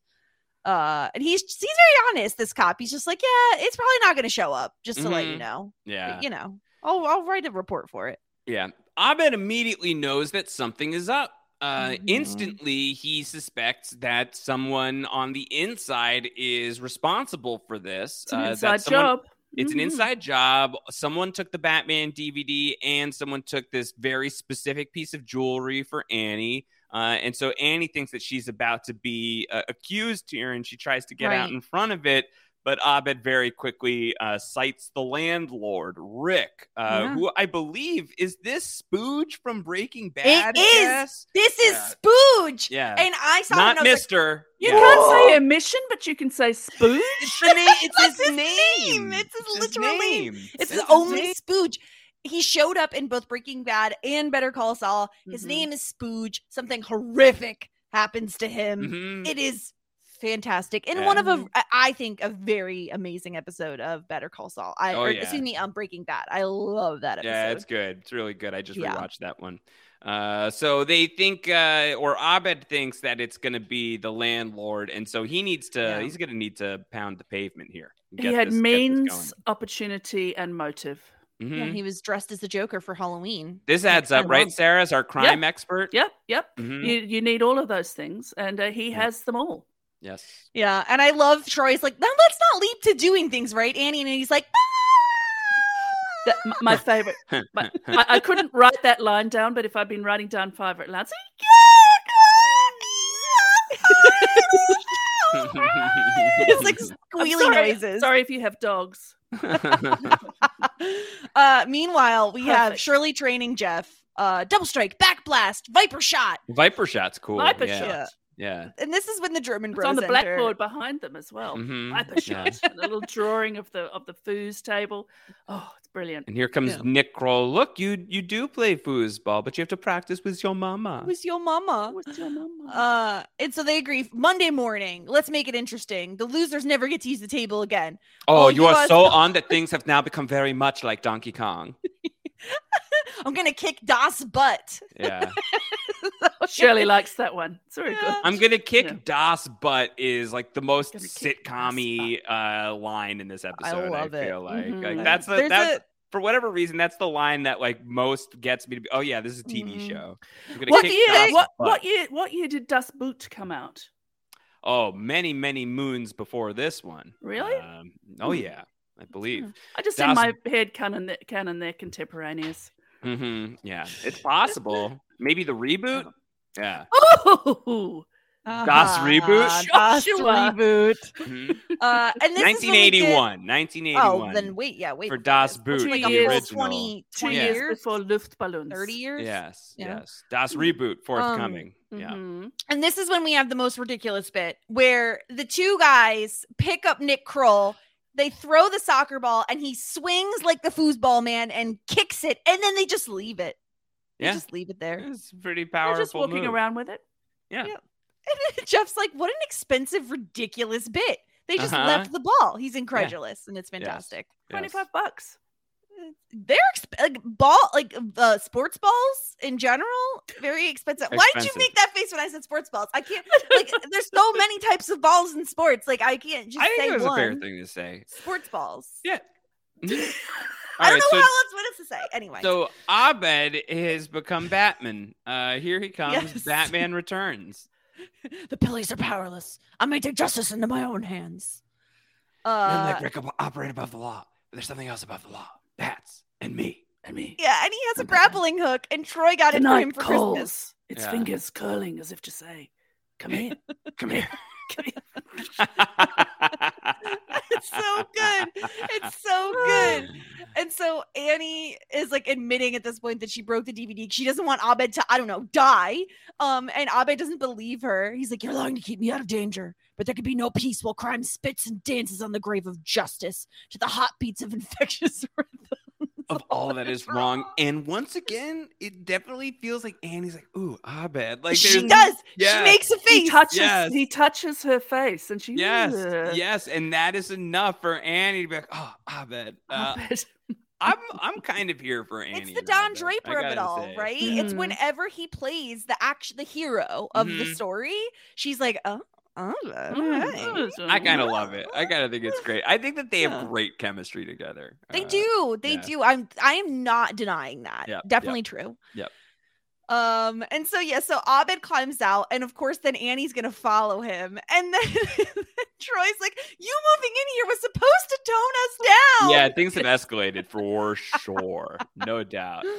Uh, and he's he's very honest. This cop, he's just like, yeah, it's probably not going to show up. Just to let you Mhm. know. Yeah. you know, I'll I'll write a report for it. Yeah. Abed immediately knows that something is up. Uh, Mhm. Instantly, he suspects that someone on the inside is responsible for this. It's an uh, inside someone- job. It's an Mhm. inside job. Someone took the Batman DVD and someone took this very specific piece of jewelry for Annie. Uh, and so Annie thinks that she's about to be uh, accused here and she tries to get out in front of it. But Abed very quickly uh, cites the landlord, Rick, uh, Yeah. who I believe is this Spooge from Breaking Bad. It is. yes? This is Yeah. Spooge. Yeah. And I saw Not and I was like, Mister. You Yeah. can't say emission, but you can say spooge. It's the name. It's his his name. name. It's his It's literal name. name. It's his the only name. Spooge. He showed up in both Breaking Bad and Better Call Saul. His Mhm. name is Spooge. Something horrific happens to him. Mhm. It is fantastic and Yeah. one of a I- I think a very amazing episode of Better Call Saul. I Oh, or, yeah. excuse me, um, Breaking Bad. I love that episode. Yeah, it's good. It's really good. I just Yeah. rewatched that one. Uh, so they think, uh, or Abed thinks that it's going to be the landlord, and so he needs to. Yeah. He's going to need to pound the pavement here. He had this- means, opportunity, and motive. going. Yeah, he was dressed as the Joker for Halloween. This adds up, right, love- Sarah? As our crime expert. Yep, yep. Mhm. You you need all of those things, and uh, he has them all. Yes. Yeah, and I love Troy's like, now let's not leap to doing things, right, Annie? And he's like, That, m- my favorite. my- I, I couldn't write that line down, but if I'd been writing down favorite lines, it's like I'm squealing sorry, noises. Sorry if you have dogs. Uh, meanwhile, we have Shirley training Jeff. Uh, double strike, back blast, viper shot, Viper shot's cool. Viper yeah. shot. Yeah. and this is when the German It's bros on the enter. blackboard behind them as well. Mhm, Viper yeah. shot. a little drawing of the of the foos table. Oh, it's brilliant. And here comes Yeah. Nick Kroll. Look, you you do play foosball, but you have to practice with your mama. With your mama? What's your mama? Uh, and so they agree. Monday morning, let's make it interesting. The losers never get to use the table again. oh, oh, you you are are so so- on that things have now become very much like Donkey Kong. I'm gonna kick Das butt. Yeah. Shirley likes that one. It's very good. I'm gonna kick Yeah. Das butt is like the most Gonna kick Das sitcom-y uh, line in this episode. I, love it. feel like, Mhm. like that's the, There's that's a- for whatever reason, that's the line that like most gets me to be. Oh yeah, this is a TV Mhm. show. What kick year? What, what year? What year did Das Boot come out? Oh, many many moons before this one. Really? Um, oh yeah, I believe. I just Das- in my head canon that canon they're contemporaneous. hmm Yeah, it's possible. Maybe the reboot. Yeah. Oh, Das Reboot? Das Joshua. reboot. Mhm. Uh, and this is when we get- 1981. 1981. Oh, then wait, yeah, wait. for Das this. Boot, It's like the a original. 20, 20 Yeah. years years, before Luftballons. 30 years. Yes, Yeah. yes. Das Reboot forthcoming. yeah. Mhm. And this is when we have the most ridiculous bit where the two guys pick up Nick Kroll. They throw the soccer ball and he swings like the foosball man and kicks it, and then they just leave it. They Yeah. just leave it there. It's a pretty They're powerful. just walking move. around with it. Yeah. Yeah. And Jeff's like, "What an expensive, ridiculous bit." They just Uh-huh. left the ball. He's incredulous, and it's fantastic. Twenty five Yes. bucks. They're exp- like ball, like uh, sports balls in general, very expensive. Why did you make that face when I said sports balls? I can't. Like, there's so many types of balls in sports. Like, I can't just I think say it was one. a fair thing to say. Sports balls. Yeah. I don't right, know so, how else what else to say. Anyway, so Abed has become Batman. Uh, here he comes. Yes. Batman returns. the police are powerless. I may take justice into my own hands. Uh, and like Rick, operate above the law, but there's something else above the law. Bats and me and me. yeah, and he has a grappling hook, and Troy got The it for him night for calls. Christmas. Its Yeah. fingers curling as if to say, "Come here, come here." Come here. It's so good. It's so good. And so Annie is like admitting at this point that she broke the DVD. She doesn't want Abed to, I don't know, die. Um, and Abed doesn't believe her. He's like, You're lying to keep me out of danger. But there could be no peace while crime spits and dances on the grave of justice to the hot beats of infectious rhythm. Of all that is wrong. And once again, it definitely feels like Annie's like, ooh, Abed. Like she does. Yes. She makes a face. He touches. Yes. He touches her face, and she. Yes, Ugh. yes, and that is enough for Annie to be like, oh, Abed. Uh, Abed. I'm I'm kind of here for Annie. It's the Don Abed, Draper of it gotta all, say. right? It's Mhm. whenever he plays the action, the hero of the Mhm. story, she's like, oh, oh, Mm. I kind of love it. I kind of think it's great. I think that they have Yeah. great chemistry together. They Uh, do. They yeah. do. I'm I am not denying that. Yep, yep. Definitely true. Yep. Um, and so yeah, so Abed climbs out, and of course, then Annie's gonna follow him, and then Troy's like, "You moving in here was supposed to tone us down." Yeah, things have escalated for sure, no doubt.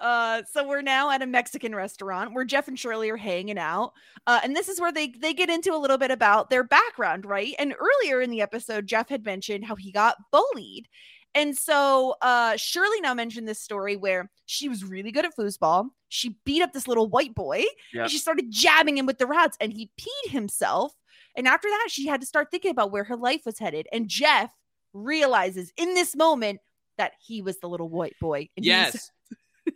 Uh, so we're now at a Mexican restaurant where Jeff and Shirley are hanging out. Uh, and this is where they they get into a little bit about their background, right? And earlier in the episode, Jeff had mentioned how he got bullied. And so uh Shirley now mentioned this story where she was really good at foosball. She beat up this little white boy. Yep. And she started jabbing him with the rods and he peed himself. And after that, she had to start thinking about where her life was headed. And Jeff realizes in this moment that he was the little white boy. And Yes.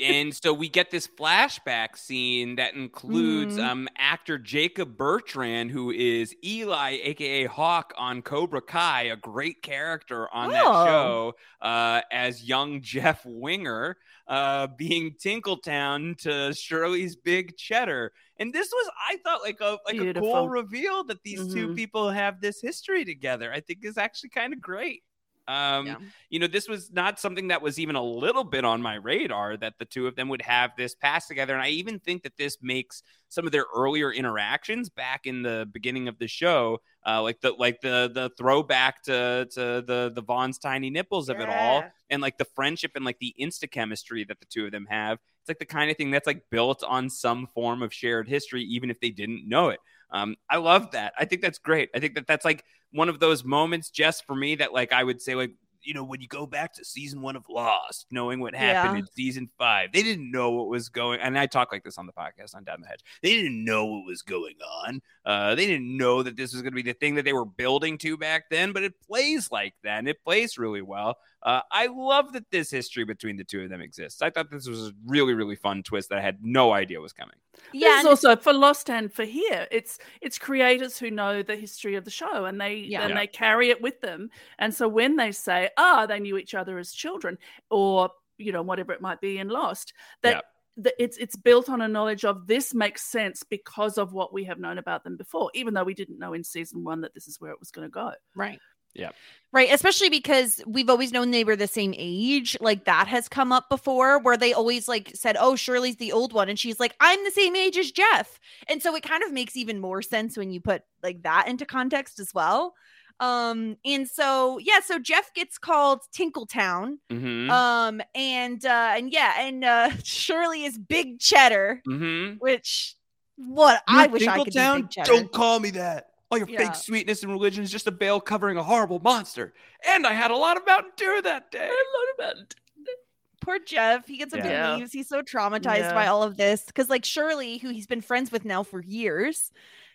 And so we get this flashback scene that includes Mhm. um, actor Jacob Bertrand, who is Eli, aka Hawk, on Cobra Kai, a great character on that Oh. show, uh, as young Jeff Winger, uh, being Tinkletown to Shirley's Big Cheddar. And this was, I thought, like a like a cool reveal that these two Mhm. people have this history together. I think is actually kind of great. Um, Yeah. you know, this was not something that was even a little bit on my radar that the two of them would have this pass together. And I even think that this makes some of their earlier interactions back in the beginning of the show, uh, like the like the the throwback to to the the Vaughn's tiny nipples of it all, and like the friendship and like the insta chemistry that the two of them have. It's like the kind of thing that's like built on some form of shared history, even if they didn't know it. Um, I love that. I think that's great. I think that that's like one of those moments just for me that like I would say like you know when you go back to season one of Lost, knowing what happened Yeah. in season five, they didn't know what was going. And I talk like this on the podcast on Down the Hedge. They didn't know what was going on. Uh, they didn't know that this was going to be the thing that they were building to back then. But it plays like that, and it plays really well. Uh, I love that this history between the two of them exists. I thought this was a really really fun twist that I had no idea was coming. Yeah, this is also for Lost and for here. It's it's creators who know the history of the show and they Yeah. and Yeah. they carry it with them. And so when they say, "Ah, they knew each other as children," or you know whatever it might be in Lost, that. Yeah. that It's it's built on a knowledge of this makes sense because of what we have known about them before, even though we didn't know in season one that this is where it was going to go. Right. Yeah. Right, especially because we've always known they were the same age. Like that has come up before where they always like said, "Oh, Shirley's the old one." And she's like, "I'm the same age as Jeff." And so it kind of makes even more sense when you put like that into context as well. Um and so yeah, so Jeff gets called Tinkletown. Mm-hmm. Um and uh and yeah, and uh Shirley is Big Cheddar, mm-hmm. which what I wish I could be Tinkletown? Big Cheddar. Don't call me that. All your Yeah. fake sweetness and religion is just a veil covering a horrible monster. And I had a lot of Mountain Dew that day. I had A lot of Mountain Dew. Poor Jeff. He gets up Yeah. and leaves. He's so traumatized Yeah. by all of this. Because, like, Shirley, who he's been friends with now for years,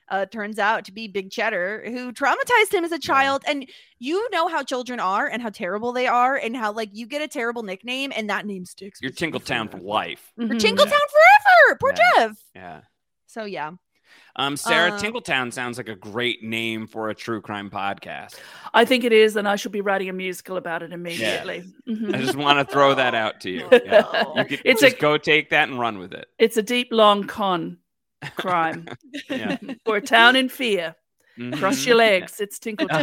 uh, turns out to be Big Cheddar, who traumatized him as a child. And you know how children are and how terrible they are, and how, like, you get a terrible nickname and that name sticks. You're Tinkletown for life. For Mhm. Tinkletown forever. Poor Yeah. Jeff. Yeah. So, yeah. Um, Sarah, Uh, Tinkletown sounds like a great name for a true crime podcast. I think it is, and I should be writing a musical about it immediately. Mhm. I just want to throw that out to you. Yeah. You could It's just a- go take that and run with it. It's a deep, long con crime Yeah. for a town in fear. Cross your legs. It's tinkle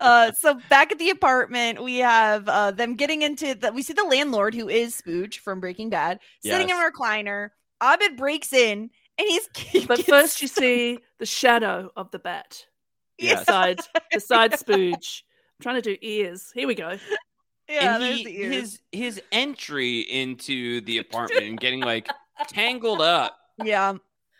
uh so back at the apartment we have uh them getting into the we see the landlord who is Spooge from breaking bad sitting in a recliner abed breaks in and he's But first, you see the shadow of the bat Yes. beside beside Spooge. I'm trying to do ears. Here we go. Yeah, and there's he, the ears. his his entry into the apartment and getting like tangled up yeah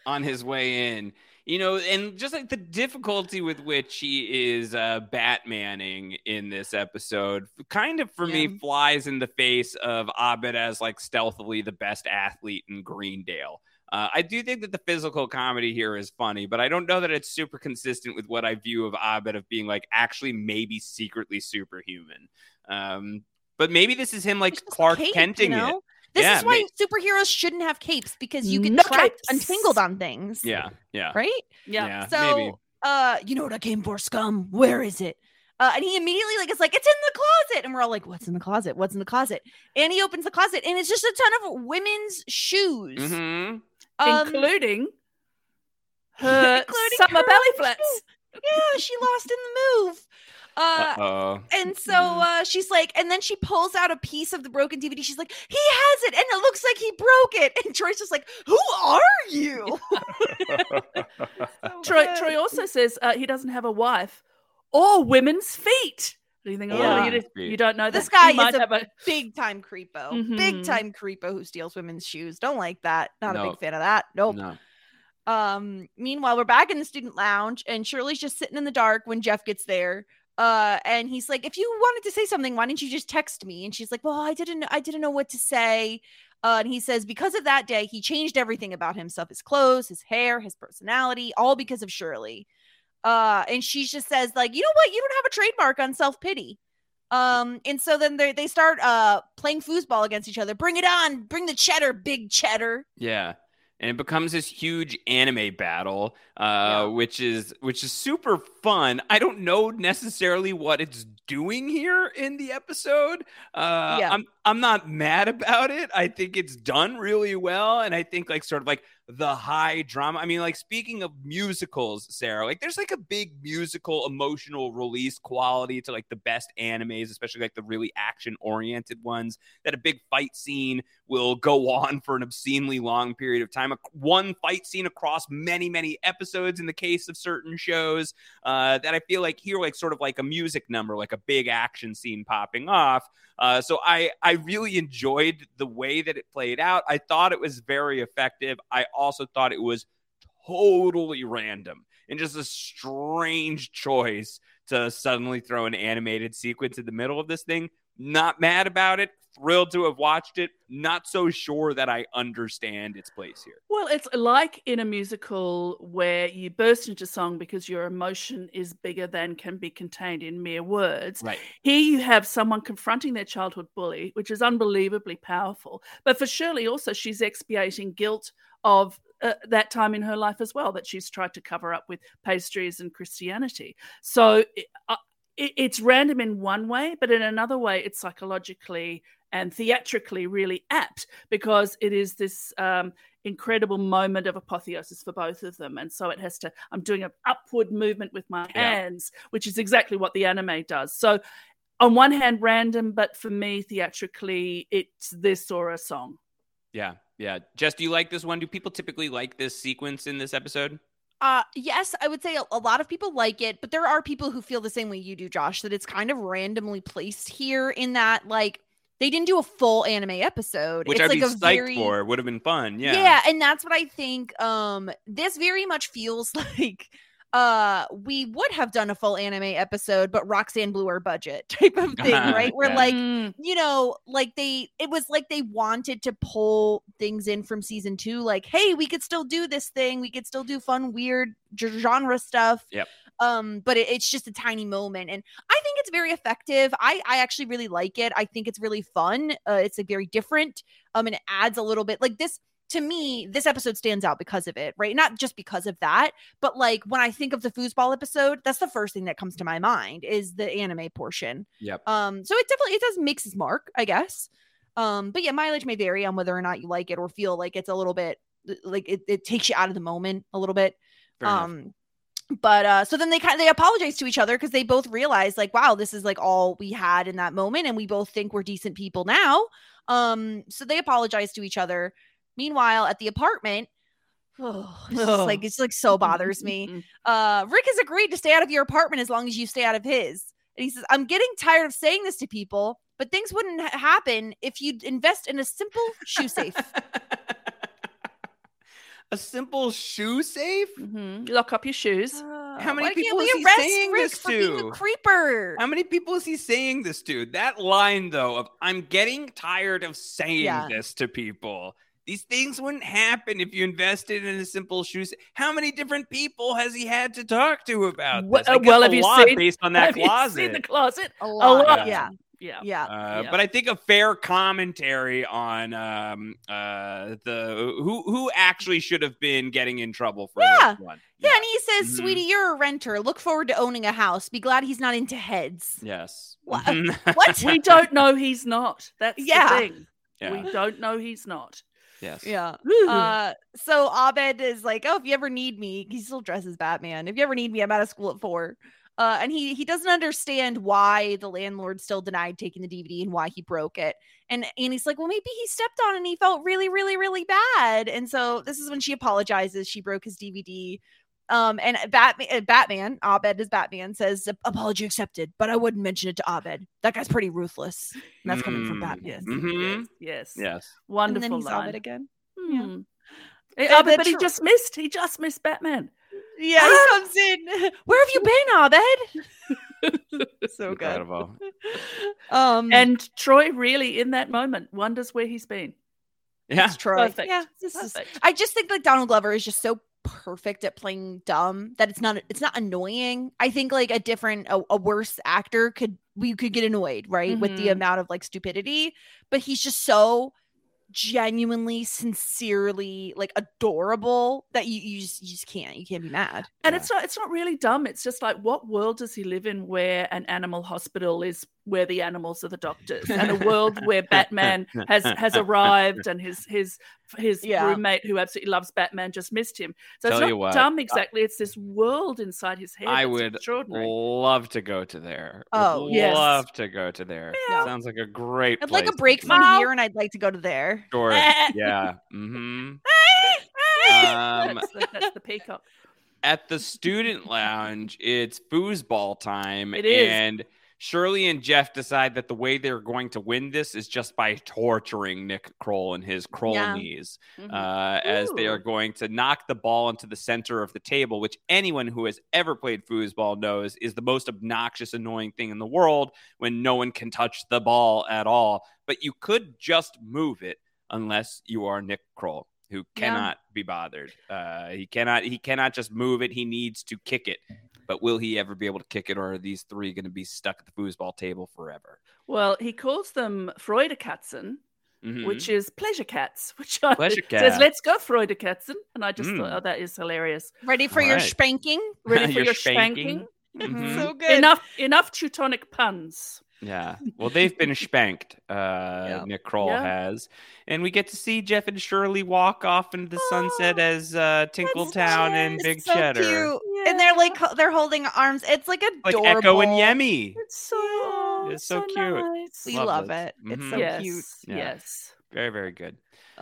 on his way in you know and just like the difficulty with which he is uh batmaning in this episode kind of for me flies in the face of abed as like stealthily the best athlete in greendale uh, I do think that the physical comedy here is funny, but I don't know that it's super consistent with what I view of Abed of being like actually maybe secretly superhuman. Um, but maybe this is him like Clark Kenting you know? it. This Yeah, is why may- superheroes shouldn't have capes because you get No trapped capes. untangled on things Yeah, yeah, right Yeah. Yeah, so maybe. uh you know what i came for scum where is it uh, and he immediately like is like it's in the closet and we're all like what's in the closet what's in the closet and he opens the closet and it's just a ton of women's shoes Mhm. Um, including her including summer her belly own flats. yeah she lost in the move uh Uh-oh. and so uh, she's like, and then she pulls out a piece of the broken DVD. She's like, he has it, and it looks like he broke it. And Troy's just like, who are you? Troy, Troy also says uh, he doesn't have a wife or women's feet. Do you think? Oh, you, don't- you don't know this that. Guy might is a a big time creepo, big Mhm. time creepo who steals women's shoes. Don't like that. Not a big fan of that. Nope. No. Um, meanwhile, we're back in the student lounge, and Shirley's just sitting in the dark when Jeff gets there. Uh, and he's like, "If you wanted to say something, why didn't you just text me?" And she's like, "Well, I didn't, I didn't know what to say." Uh, and he says, because of that day, he changed everything about himself: his clothes, his hair, his personality, all because of Shirley. Uh, and she just says, like, you know what? You don't have a trademark on self pity. Um, and so then they they start uh playing foosball against each other. Bring it on, bring the cheddar, big cheddar. Yeah. And it becomes this huge anime battle, uh, which is which is super fun. I don't know necessarily what it's doing here in the episode. Uh, Yeah. I'm I'm not mad about it. I think it's done really well, and I think like sort of like the high drama. I mean, like speaking of musicals, Sarah, like there's like a big musical emotional release quality to like the best animes, especially like the really action oriented ones. That a big fight scene will go on for an obscenely long period of time. One fight scene across many, many episodes in the case of certain shows. Uh, that I feel like here, like sort of like a music number, like a big action scene popping off. Uh, so I I really enjoyed the way that it played out. I thought it was very effective. I also thought it was totally random and just a strange choice to suddenly throw an animated sequence in the middle of this thing. Not mad about it. Thrilled to have watched it. Not so sure that I understand its place here. Well, it's like in a musical where you burst into song because your emotion is bigger than can be contained in mere words. Right. Here you have someone confronting their childhood bully, which is unbelievably powerful. But for Shirley, also, she's expiating guilt of uh, that time in her life as well that she's tried to cover up with pastries and Christianity. So uh, it, it's random in one way, but in another way, it's psychologically and theatrically really apt because it is this um, incredible moment of apotheosis for both of them. And so it has to, I'm doing an upward movement with my Yeah. hands, which is exactly what the anime does. So, on one hand, random, but for me, theatrically, it's this or a song. Yeah, yeah. Jess, do you like this one? Do people typically like this sequence in this episode? Uh, yes, I would say a, a lot of people like it, but there are people who feel the same way you do, Josh, that it's kind of randomly placed here in that, like, they didn't do a full anime episode. Which it's I'd like be a psyched very, for. Would have been fun. Yeah. yeah and that's what i think um this very much feels like uh we would have done a full anime episode but roxanne blew our budget type of thing right where Yeah. like Mm. you know like they it was like they wanted to pull things in from season two like hey we could still do this thing we could still do fun weird g- genre stuff Yep. Um but it, it's just a tiny moment and i think it's very effective. I i actually really like it. I think it's really fun. Uh, it's a very different um and it adds a little bit like this to me this episode stands out because of it right? Not just because of that but like when i think of the foosball episode that's the first thing that comes to my mind is the anime portion. Yep. um so it definitely it does mix its mark i guess. Um but yeah mileage may vary on whether or not you like it or feel like it's a little bit like it, it takes you out of the moment a little bit. Fair enough. But uh so then they kind of they apologize to each other because they both realize like wow this is like all we had in that moment and we both think we're decent people now. Um so they apologize to each other. Meanwhile at the apartment oh, it's just like it's like so bothers me. Uh rick has agreed to stay out of your apartment as long as you stay out of his. And he says i'm getting tired of saying this to people but things wouldn't ha- happen if you'd invest in a simple shoe safe A simple shoe safe? Mhm. Lock up your shoes. How many why can't people we is he arrest saying Rick this for being a to? creeper How many people is he saying this to? That line though of I'm getting tired of saying Yeah. this to people. These things wouldn't happen if you invested in a simple shoe. sa- How many different people has he had to talk to about Wh- this? I uh, guess well, a have you seen based on that have you seen the closet? a lot, lot yeah Yeah. Yeah Uh, Yeah. But I think a fair commentary on um, uh, the who who actually should have been getting in trouble for Yeah. this one. Yeah, and he says, Mhm. "Sweetie, you're a renter. Look forward to owning a house. Be glad he's not into heads." Yes. What? Mhm. What? We don't know he's not. That's Yeah. the thing. Yeah. We don't know he's not. Yes. Yeah. Uh, so Abed is like, "Oh, if you ever need me, he still dresses Batman. If you ever need me, I'm out of school at four. Uh, and he he doesn't understand why the landlord still denied taking the DVD and why he broke it. And and he's like, well, maybe he stepped on it and he felt really, really, really bad. And so this is when she apologizes. She broke his DVD. Um, and Batman, uh, Batman, Abed is Batman says, apology accepted, but I wouldn't mention it to Abed. That guy's pretty ruthless. And that's coming from Mm, Batman. mhm. Yes. Yes. Wonderful and then he's line. Abed again. Hmm. Eh, And oh, but, he just missed. He just missed Batman. Yeah, he comes in. Where have you been, Abed? so good. Um, And Troy really, in that moment, wonders where he's been. Yeah. it's Troy. Perfect. Yeah, this is. Perfect. I just think like Donald Glover is just so perfect at playing dumb that it's not it's not annoying. I think like a different a, a worse actor could we could get annoyed right with the Mhm. amount of like stupidity, but he's just so genuinely sincerely like adorable that you, you just you just can't you can't be mad And it's not it's not really dumb. It's just like what world does he live in where an animal hospital is where the animals are the doctors and a world where Batman has has arrived and his his his Yeah. roommate who absolutely loves Batman just missed him. So Tell it's you not what, dumb exactly. It's this world inside his head. I would love to go to there. Would Oh, yes. love to go to there. Yeah. Sounds like a great. I'd like a break be. from here and I'd like to go to there Sure. yeah. Mm-hmm. Um, that's, the, that's the peacock. at the student lounge, it's foosball time. It is. And Shirley and Jeff decide that the way they're going to win this is just by torturing Nick Kroll and his Kroll Yeah. knees, Mhm. uh, as they are going to knock the ball into the center of the table, which anyone who has ever played foosball knows is the most obnoxious, annoying thing in the world when no one can touch the ball at all. But you could just move it unless you are Nick Kroll, who Yeah. cannot be bothered. Uh, he cannot. He cannot just move it. He needs to kick it. But will he ever be able to kick it, or are these three going to be stuck at the foosball table forever? Well, he calls them Freuderkatzen, Mhm. which is pleasure cats, which I, Pleasure says, let's go Freuderkatzen. And I just Mm. thought, oh, that is hilarious. ready for All your right. spanking Ready for Your your spanking. spanking? Mhm. so good Enough, enough Teutonic puns. Yeah. Well, they've been spanked. Uh, Nick Kroll Yeah. has, and we get to see Jeff and Shirley walk off into the sunset as uh, Tinkletown and Big so Cheddar, cute. And they're like they're holding arms. It's like adorable. like. Echo and Yemi. It's so It's so, cute. We love this. it. It's Mhm. so yes, cute. Yeah. yes. Very, very good.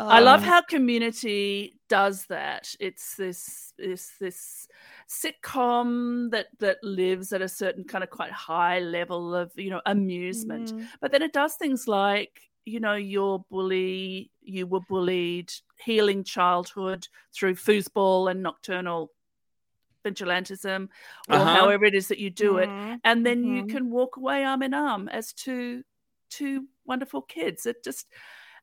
I love Um, how Community does that. It's this it's this sitcom that that lives at a certain kind of quite high level of you know amusement, Mhm. but then it does things like you know your bully, you were bullied, healing childhood through foosball and nocturnal vigilantism, or Uh-huh. however it is that you do Mhm. it, and then you Mhm. can walk away arm in arm as two two wonderful kids. It just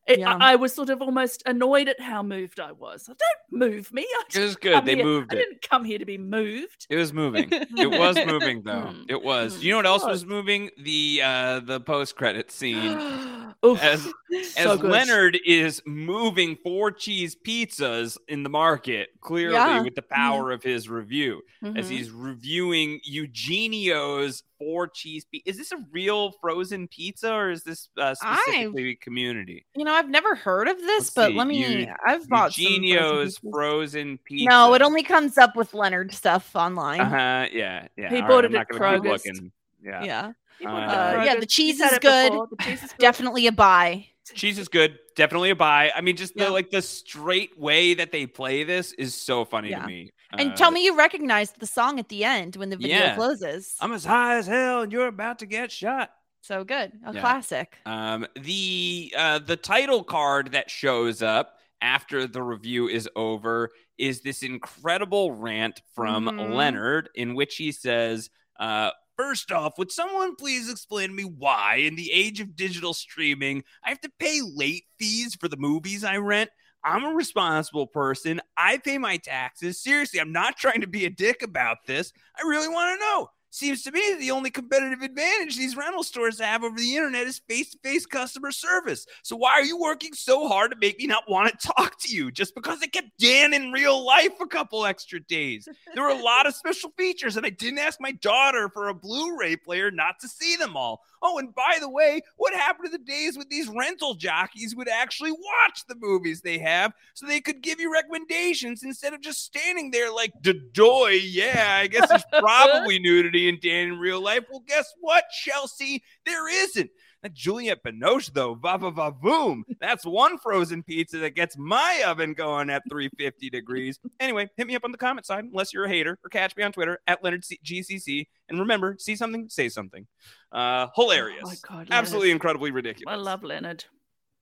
it, Yeah. I, I was sort of almost annoyed at how moved I was. Don't move me. I It was good. They here- moved I it. didn't come here to be moved. It was moving. It was moving though. Mm. It was. You know what else was moving? The uh the post credit scene. Oof, as so as. Leonard is moving four cheese pizzas in the market, clearly Yeah. with the power of his review, as Mhm. he's reviewing Eugenio's four cheese pizza. Is this a real frozen pizza or is this uh, specifically community? You know, I've never heard of this, Let's but see. let me. I've bought some frozen Eugenio's frozen pizza. No, it only comes up with Leonard stuff online. Uh huh. Yeah. Yeah. He bought right, at not gonna keep Kroger's. looking. Yeah. Yeah. You wanted Uh, to throw yeah, the cheese is good. before. The cheese is good. Definitely a buy. Cheese is good. Definitely a buy. I mean, just Yeah. the like the straight way that they play this is so funny Yeah. to me. And Uh, tell me you recognized the song at the end when the video Yeah. closes. I'm as high as hell, and you're about to get shot. so good. A Yeah. classic. Um, the uh, the title card that shows up after the review is over is this incredible rant from Mhm. Leonard, in which he says, uh, First off, would someone please explain to me why, in the age of digital streaming, I have to pay late fees for the movies I rent? I'm a responsible person. I pay my taxes. Seriously, I'm not trying to be a dick about this. I really want to know. Seems to me the only competitive advantage these rental stores have over the internet is face to face customer service. So, why are you working so hard to make me not want to talk to you just because I kept Dan in real life a couple extra days? There were a lot of special features, and I didn't ask my daughter for a Blu ray player not to see them all. Oh, and by the way, what happened to the days when these rental jockeys would actually watch the movies they have so they could give you recommendations instead of just standing there like, doy, yeah, I guess there's probably nudity in Dan in real life. Well, guess what, Chelsea? There isn't. That Juliette Binoche, though, va va va boom. That's one frozen pizza that gets my oven going at 350 degrees. Anyway, hit me up on the comment side, unless you're a hater, or catch me on Twitter at Leonard C- GCC. And remember, see something, say something. Uh, hilarious. Oh my God, Absolutely incredibly ridiculous. I love Leonard.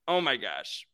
Oh my gosh.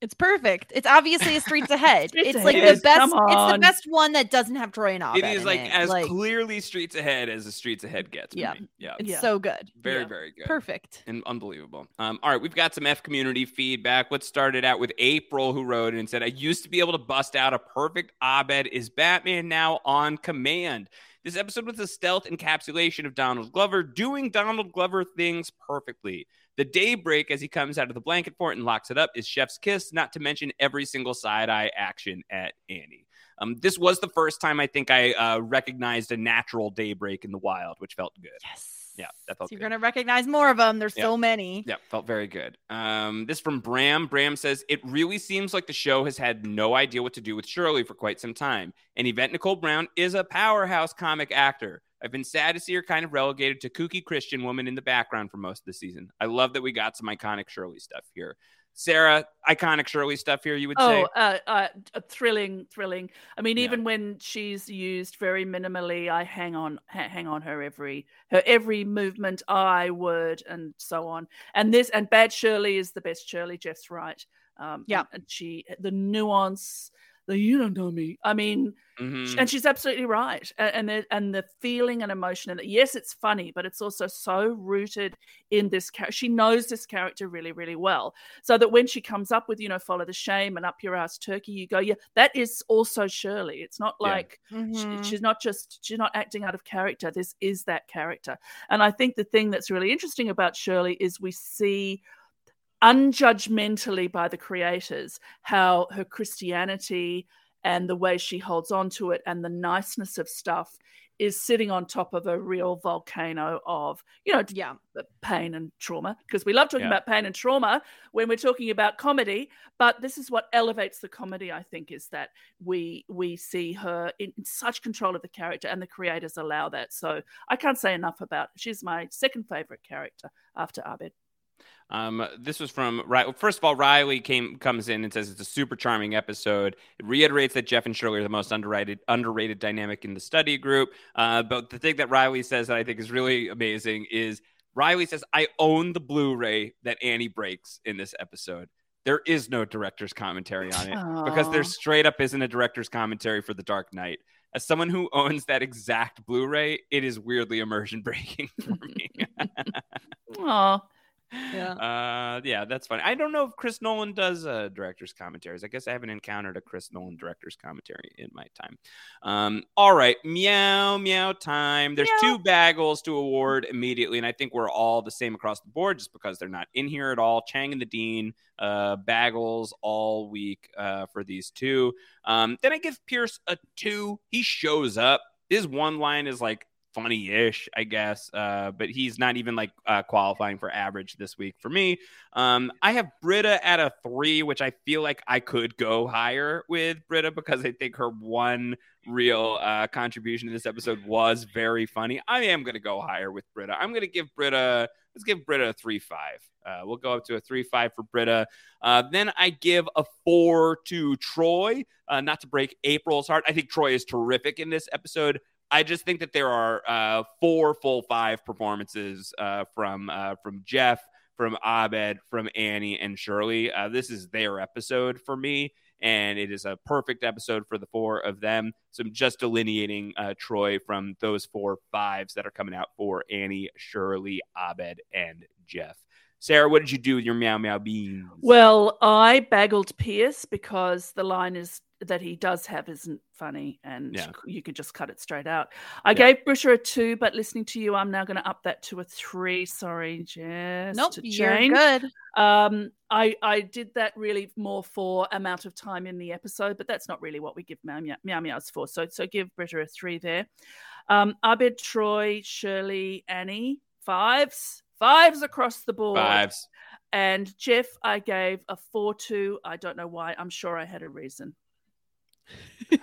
It's perfect. It's obviously a Streets Ahead. Streets it's like Ahead. the best. It's the best one that doesn't have Troy and Abed It is in like it. as like, clearly streets ahead as the streets ahead gets. Yeah. me. Yeah. It's so good. Very, Yeah. very good. Perfect. And unbelievable. Um, all right, we've got some F community feedback. Let's start it out with April, who wrote and said, I used to be able to bust out a perfect Abed. Is Batman now on command? This episode was a stealth encapsulation of Donald Glover doing Donald Glover things perfectly. The daybreak as he comes out of the blanket fort and locks it up is Chef's Kiss, not to mention every single side eye action at Annie. Um, this was the first time I think I uh, recognized a natural daybreak in the wild, which felt good. Yes. Yeah, that felt So you're good. gonna recognize more of them. There's Yeah. so many. Yeah, felt very good. Um, this from Bram. Bram says it really seems like the show has had no idea what to do with Shirley for quite some time. And Yvette Nicole Brown is a powerhouse comic actor. I've been sad to see her kind of relegated to kooky Christian woman in the background for most of the season. I love that we got some iconic Shirley stuff here. Sarah, iconic Shirley stuff here. You would say? Oh, uh, uh, uh, thrilling, thrilling. I mean, Yeah. even when she's used very minimally, I hang on, ha- hang on her every her every movement, eye, word, and so on. And this and Bad Shirley is the best Shirley. Jeff's right. Um, Yeah. and, and she the nuance, the you don't know me. I mean, Mhm. and she's absolutely right. A- And the, and the feeling and emotion, and yes, it's funny, but it's also so rooted in this character. She knows this character really, really well, so that when she comes up with you know follow the shame and up your ass turkey, you go, yeah, that is also Shirley. It's not Yeah. like she- she's not just she's not acting out of character. This is that character, and I think the thing that's really interesting about Shirley is we see unjudgmentally by the creators how her Christianity and the way she holds on to it and the niceness of stuff is sitting on top of a real volcano of, you know, yeah, pain and trauma. Because we love talking Yeah. about pain and trauma when we're talking about comedy, but this is what elevates the comedy. I think is that we we see her in, in such control of the character, and the creators allow that. So I can't say enough about. She's my second favorite character after Abed. Um, this was from Ri- first of all, Riley came comes in and says it's a super charming episode. It reiterates that Jeff and Shirley are the most underrated underrated dynamic in the study group. Uh, but the thing that Riley says that I think is really amazing is Riley says, "I own the Blu-ray that Annie breaks in this episode." There is no director's commentary on it because there straight up isn't a director's commentary for The Dark Knight. As someone who owns that exact Blu-ray, it is weirdly immersion breaking for me. Aw. Yeah. Uh, yeah, that's fine. I don't know if Chris Nolan does uh, director's commentaries. I guess I haven't encountered a Chris Nolan director's commentary in my time. Um, all right, meow meow time. There's two bagels to award immediately, and I think we're all the same across the board, just because they're not in here at all. Chang and the Dean, uh, bagels all week uh, for these two. Um, then I give Pierce a two. He shows up. His one line is like funny-ish, I guess. Uh, but he's not even like uh, qualifying for average this week for me. Um, I have Britta at a three, which I feel like I could go higher with Britta because I think her one real uh, contribution to this episode was very funny. I am going to go higher with Britta. I'm going to give Britta. Let's give Britta a three five. Uh, we'll go up to a three five for Britta. Uh, then I give a four to Troy. Uh, not to break April's heart, I think Troy is terrific in this episode. I just think that there are uh, four full five performances uh, from uh, from Jeff, from Abed, from Annie, and Shirley. Uh, this is their episode for me, and it is a perfect episode for the four of them. So I'm just delineating uh, Troy from those four fives that are coming out for Annie, Shirley, Abed, and Jeff. Sarah, what did you do with your meow meow beans? Well, I baggled Pierce because the line is that he does have isn't funny, and Yeah. you could just cut it straight out. I gave Busher a two, but listening to you, I'm now going to up that to a three. Sorry, Jess. Nope, to you're good. Um, I I did that really more for amount of time in the episode, but that's not really what we give meow meow, meow meows for. So so give Britta a three there. Um, Abed, Troy, Shirley, Annie, fives, fives across the board. Fives. And Jeff, I gave a four two. I don't know why. I'm sure I had a reason.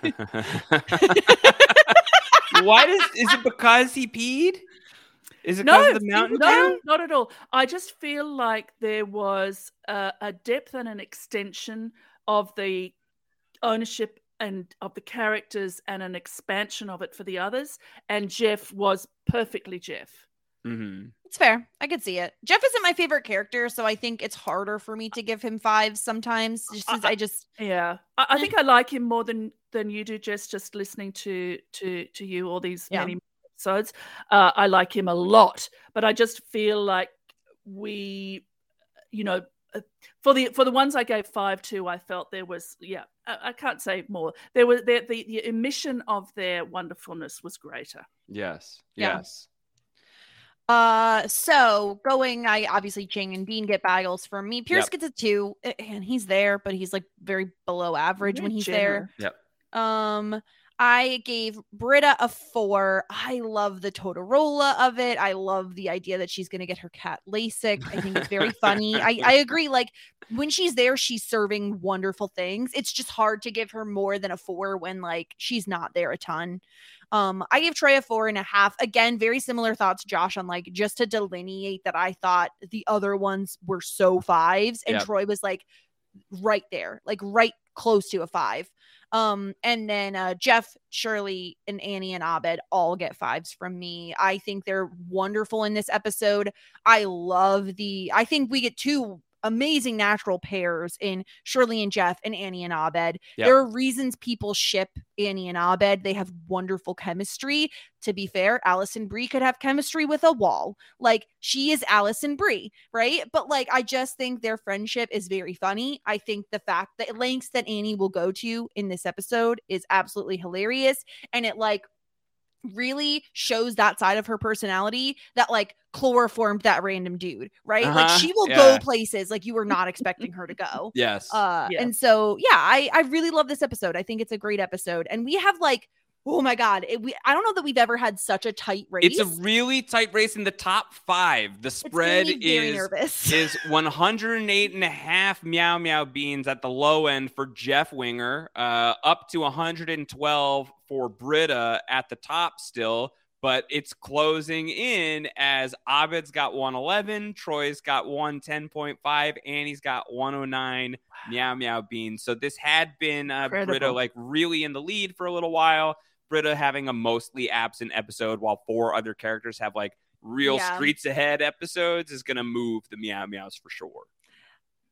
Why does is it because he peed? Is it no, because of the mountain no, dew? not at all. I just feel like there was a, a depth and an extension of the ownership and of the characters and an expansion of it for the others. And Jeff was perfectly Jeff. Mm-hmm. It's fair. I could see it. Jeff isn't my favorite character, so I think it's harder for me to give him fives sometimes. Just since I just Yeah, I, I think I like him more than than you do, Just Just listening to to to you all these Yeah. many episodes, uh, I like him a lot. But I just feel like we, you know, uh, for the for the ones I gave five to, I felt there was yeah, I, I can't say more. There was there, the the emission of their wonderfulness was greater. Yes. Yeah. Yes. Uh, so going, I obviously Chang and Dean get bagels for me. Pierce Yep. gets a two, and he's there, but he's like very below average Very when he's generous. there. Yep. Um, I gave Britta a four. I love the Totorola of it. I love the idea that she's going to get her cat LASIK. I think it's very funny. I, I agree. Like when she's there, she's serving wonderful things. It's just hard to give her more than a four when like she's not there a ton. Um, I gave Troy a four and a half. Again, very similar thoughts, Josh, on like just to delineate that I thought the other ones were so fives, and Yep. Troy was like right there, like right close to a five. Um, and then uh Jeff, Shirley, and Annie and Abed all get fives from me. I think they're wonderful in this episode. I love the I think we get two amazing natural pairs in Shirley and Jeff and Annie and Abed. Yep. There are reasons people ship Annie and Abed. They have wonderful chemistry. To be fair, Alison Brie could have chemistry with a wall. Like she is Alison Brie, right? But like I just think their friendship is very funny. I think the fact that lengths that Annie will go to in this episode is absolutely hilarious. And it like really shows that side of her personality that like chloroformed that random dude, right? Like Uh-huh, she will yeah. go places like you were not expecting her to go. Yes. Uh Yeah. and so yeah, I I really love this episode. I think it's a great episode. And we have like oh my god, it, we I don't know that we've ever had such a tight race. It's a really tight race in the top five. The spread is nervous. is 108 and a half meow meow beans at the low end for Jeff Winger, uh, up to 112 for Britta at the top still. But it's closing in as Abed's got 111, Troy's got 110.5, Annie's got 109 meow meow beans. So this had been uh, Britta like really in the lead for a little while. Britta having a mostly absent episode while four other characters have like real Yeah. streets ahead episodes is going to move the meow meows for sure.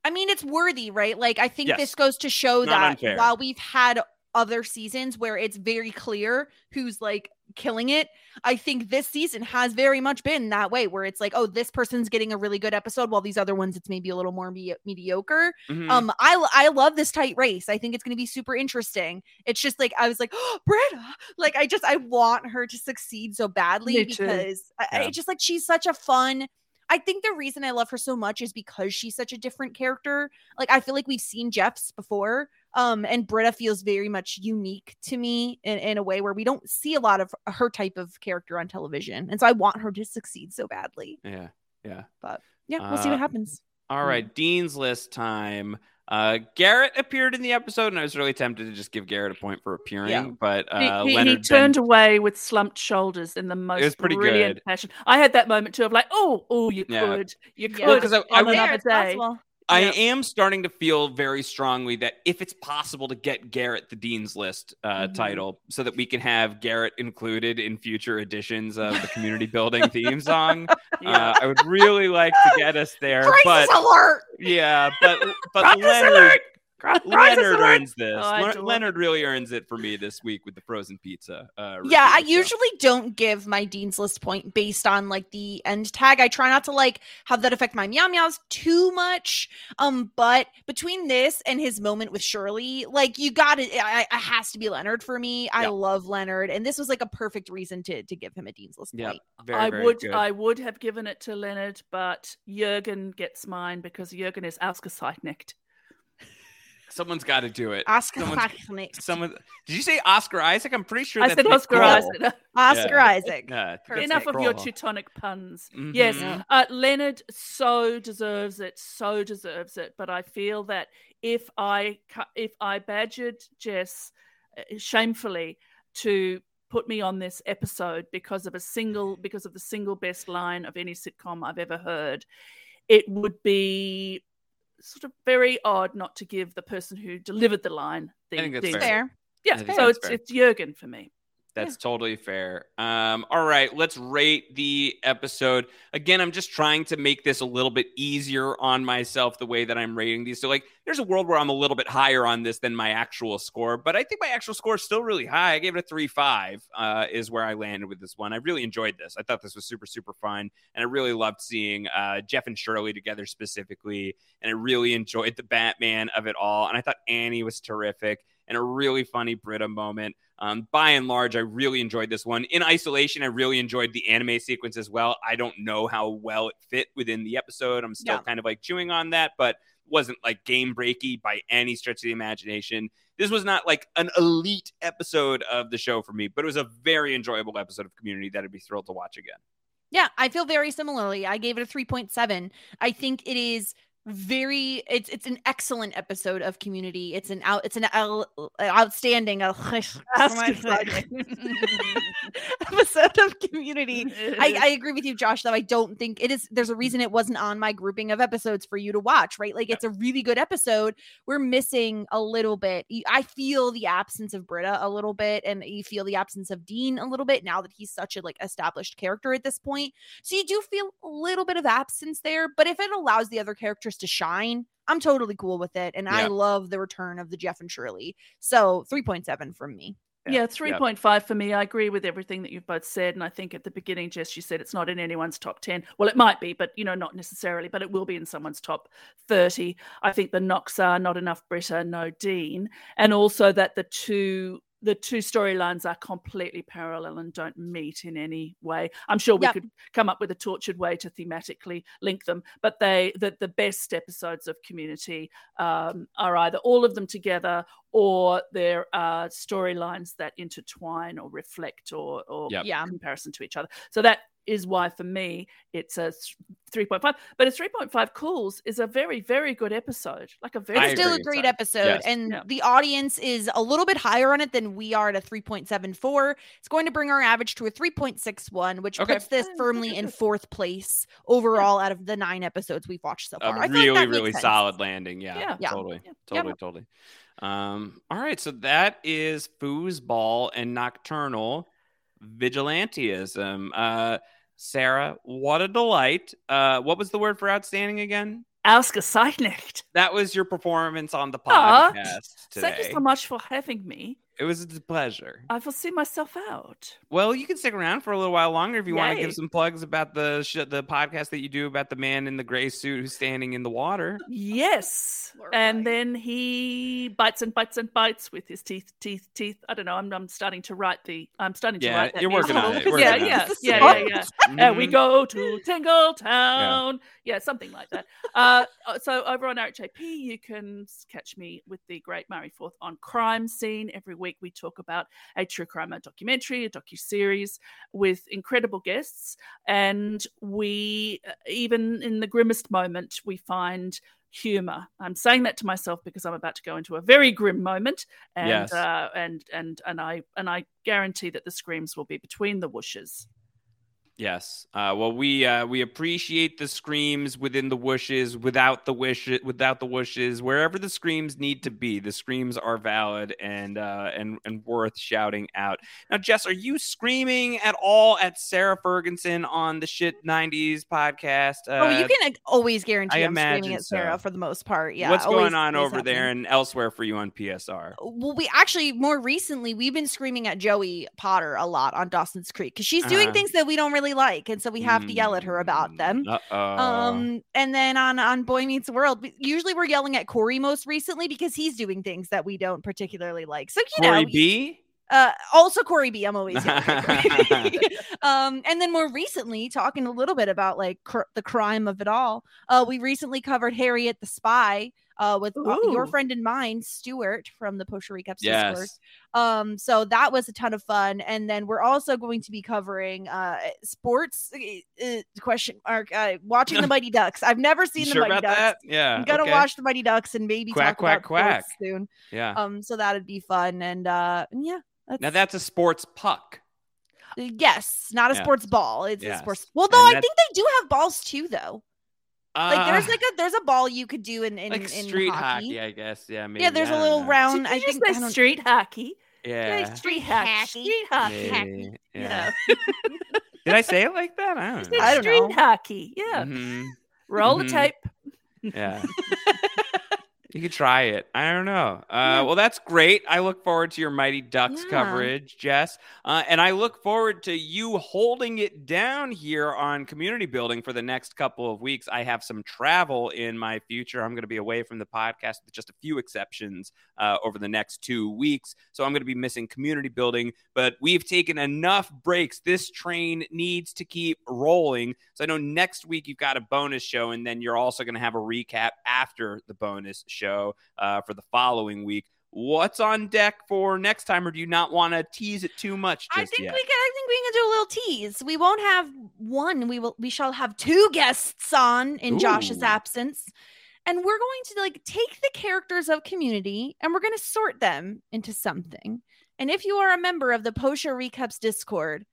I mean, it's worthy, right? Like, I think Yes. this goes to show Not that unfair. while we've had other seasons where it's very clear who's like killing it, I think this season has very much been that way, where it's like, oh, this person's getting a really good episode, while these other ones, it's maybe a little more me- mediocre. Mhm. Um, I I love this tight race. I think it's going to be super interesting. It's just like I was like, oh, Britta, like I just I want her to succeed so badly Me because I, I just like she's such a fun. I think the reason I love her so much is because she's such a different character. Like I feel like we've seen Jeff's before, um, and Britta feels very much unique to me in, in a way where we don't see a lot of her type of character on television, and so I want her to succeed so badly. Yeah. Yeah. But yeah, we'll see what Uh, happens. All right. Dean's list time. Uh, Garrett appeared in the episode, and I was really tempted to just give Garrett a point for appearing, Yeah. but He- uh, he, he Leonard turned Ben- away with slumped shoulders in the most pretty brilliant good. fashion. I had that moment too of like, oh, oh, you Yeah. could, you could, Yeah. Well, 'cause I- I on would- another it's day. possible. I am starting to feel very strongly that if it's possible to get Garrett the Dean's List uh, Mm-hmm. title so that we can have Garrett included in future editions of the community building theme song, Yeah. uh, I would really like to get us there. Crisis but alert! yeah, but but Crisis Leonard alert! Crisis Leonard earns this. Oh, Le- Leonard really earns it for me this week with the frozen pizza. Uh, Yeah, I review, so. usually don't give my Dean's List point based on like the end tag. I try not to like have that affect my meow meows too much. Um, but between this and his moment with Shirley, like you got it, I- it has to be Leonard for me. I Yeah. love Leonard, and this was like a perfect reason to to give him a Dean's List Yeah, point. very, I very would, good. I would have given it to Leonard, but Jurgen gets mine because Jurgen is ausgezeichnet. Someone's got to do it. Oscar Someone's- Isaac. Someone did you say Oscar Isaac? I'm pretty sure I that's said Oscar Nicole. Isaac. Oscar Yeah. Isaac. Yeah, that's Enough of your Nicole. Teutonic puns. Mhm. Yes, Yeah. uh, Leonard so deserves it, so deserves it. But I feel that if I if I badgered Jess uh, shamefully to put me on this episode because of a single because of the single best line of any sitcom I've ever heard, it would be sort of very odd not to give the person who delivered the line the I think that's the- fair. Yeah, think so it's fair. it's Jurgen for me. That's totally fair. Um, all right, let's rate the episode. Again, I'm just trying to make this a little bit easier on myself the way that I'm rating these. So, like, there's a world where I'm a little bit higher on this than my actual score, but I think my actual score is still really high. I gave it a 3 5, uh, is where I landed with this one. I really enjoyed this. I thought this was super, super fun. And I really loved seeing uh, Jeff and Shirley together specifically. And I really enjoyed the Batman of it all. And I thought Annie was terrific and a really funny Britta moment. Um, by and large, I really enjoyed this one. In isolation, I really enjoyed the anime sequence as well. I don't know how well it fit within the episode. I'm still Yeah. kind of like chewing on that, but wasn't like game breaky by any stretch of the imagination. This was not like an elite episode of the show for me, but it was a very enjoyable episode of Community that I'd be thrilled to watch again. Yeah, I feel very similarly. I gave it a 3.7. I think it is very it's it's an excellent episode of community. It's an out it's an out, outstanding uh, episode of community. I, I agree with you josh though. I don't think it is there's a reason it wasn't on my grouping of episodes for you to watch right? Like it's a really good episode. We're missing a little bit. I feel the absence of britta a little bit and you feel the absence of dean a little bit now that he's such a like established character at this point. So you do feel a little bit of absence there but if it allows the other characters to shine i'm totally cool with it and i love the return of the jeff and shirley. So 3.7 from me Yeah, three point five for me. I agree with everything that you've both said, and I think at the beginning, Jess, you said it's not in anyone's top ten. Well, it might be, but you know, not necessarily. But it will be in someone's top thirty. I think the knocks are not enough Britta, no Dean, and also that the two the two storylines are completely parallel and don't meet in any way. I'm sure we Yep. could come up with a tortured way to thematically link them, but they that the best episodes of Community um, are either all of them together or there are storylines that intertwine or reflect or, or Yep. Yeah. comparison to each other. So that is why for me it's a 3.5 but a 3.5 cools is a very very good episode like a very It's still a great episode. episode, Yes. and Yeah. the audience is a little bit higher on it than we are at a 3.74. It's going to bring our average to a 3.61, which Okay. puts this firmly in fourth place overall out of the nine episodes we've watched so a far. I feel like really that really sense. solid landing yeah, Yeah. Yeah. totally Yeah. totally totally um all right so that is foosball and nocturnal vigilantism uh sarah what a delight uh what was the word for outstanding again Ausgezeichnet. that was your performance on the podcast Thank you so much for having me. It was a pleasure I will see myself out. well you can stick around for a little while longer if you want to give some plugs about the sh- the podcast that you do about the man in the gray suit who's standing in the water Yes. And then he bites and bites and bites with his teeth, teeth, teeth. I don't know. I'm, I'm starting to write the. I'm starting to Yeah, write that. you're working on it, working Yeah, on it. yeah, This yeah, so yeah, yeah. And we go to Tingle Town. Yeah. something like that. Uh, so over on RHAP, you can catch me with the great Murray Forth on Crime Scene. Every week we talk about a true crime documentary, a docu series with incredible guests, and we uh, even in the grimmest moment we find humor. I'm saying that to myself because I'm about to go into a very grim moment, and Yes. uh, and and and I and I guarantee that the screams will be between the whooshes. Yes. Uh, well, we uh, we appreciate the screams within the whooshes, without the wish, without the whooshes, wherever the screams need to be. The screams are valid and uh, and and worth shouting out. Now, Jess, are you screaming at all at Sarah Ferguson on the Shit '90s podcast? oh, you Uh, can uh, always guarantee I I'm screaming at Sarah so. for the most part. Yeah. What's going on over there and elsewhere for you on PSR? Well, we actually more recently we've been screaming at Joey Potter a lot on Dawson's Creek because she's doing Uh-huh. things that we don't really like, and so we have to yell at her about them. Uh oh. Um, and then on on Boy Meets World, we- usually we're yelling at Corey most recently because he's doing things that we don't particularly like. So you Corey know, B. uh, also Corey B. I'm always yelling at Corey B. um, and then more recently, talking a little bit about like cr- the crime of it all. Uh, we recently covered Harriet the Spy. Uh, with uh, your friend and mine, Stuart from the Post Recaps Discord. Yes. Um, so that was a ton of fun. And then we're also going to be covering uh sports uh, uh, question mark uh watching the Mighty Ducks. I've never You seen the sure Mighty Ducks. that? Yeah. I'm gonna okay. watch the Mighty Ducks and maybe Quack, talk quack, about quack. sports soon. Yeah. Um, so that'd be fun. And uh, and yeah, that's, now that's a sports puck. yes, not a Yeah. sports ball. It's Yes. a sports. Well, though I think they do have balls too, though. Like there's Uh, like a there's a ball you could do in in, like in street hockey. hockey, I guess. Yeah, maybe. Yeah, there's I a don't little know. round. Did I think just I street hockey? Yeah. Street hockey. Street hockey. Maybe, Yeah. yeah. Did I say it like that? I don't know. I don't street know. hockey. Yeah. Mhm. Roll Mhm. the tape. Yeah. you could try it. I don't know. Uh, Well, that's great. I look forward to your Mighty Ducks Yeah. coverage, Jess. Uh, and I look forward to you holding it down here on community building for the next couple of weeks. I have some travel in my future. I'm going to be away from the podcast with just a few exceptions uh, over the next two weeks. So I'm going to be missing community building, but we've taken enough breaks. This train needs to keep rolling. So I know next week you've got a bonus show, and then you're also going to have a recap after the bonus show uh, for the following week. What's on deck for next time, or do you not want to tease it too much just I think yet? we can. I think we can do a little tease. We won't have one. We will. We shall have two guests on in Josh's absence, and we're going to like take the characters of Community and we're going to sort them into something. And if you are a member of the Post Show Recaps Discord,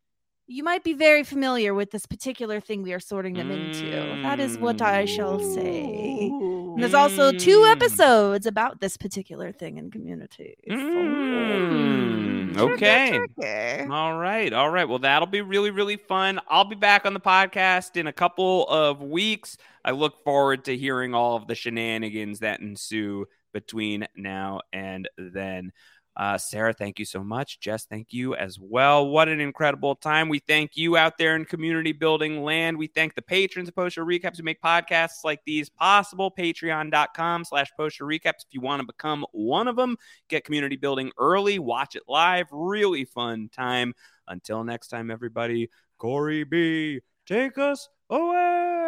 you might be very familiar with this particular thing we are sorting them into. That is what I shall say. And there's also two Mm. episodes about this particular thing in Community. Mm, okay. tricky. All right. All right. Well, that'll be really, really fun. I'll be back on the podcast in a couple of weeks. I look forward to hearing all of the shenanigans that ensue between now and then. Uh, Sarah, thank you so much. Jess, thank you as well. What an incredible time. We thank you out there in community building land. We thank the patrons of Post Show Recaps who make podcasts like these possible. Patreon.com slash Post Show Recaps. If you want to become one of them, get community building early, watch it live. Really fun time. Until next time, everybody, Corey B, take us away.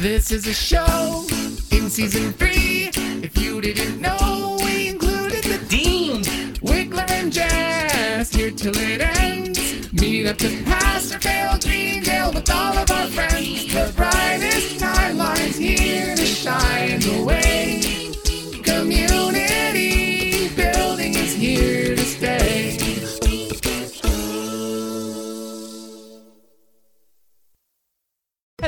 This is a show in season three. If you didn't know, Wigler and Jess, here till it ends. Meet up to pass or fail Greendale with all of our friends. The brightest timeline's here to shine the way. Community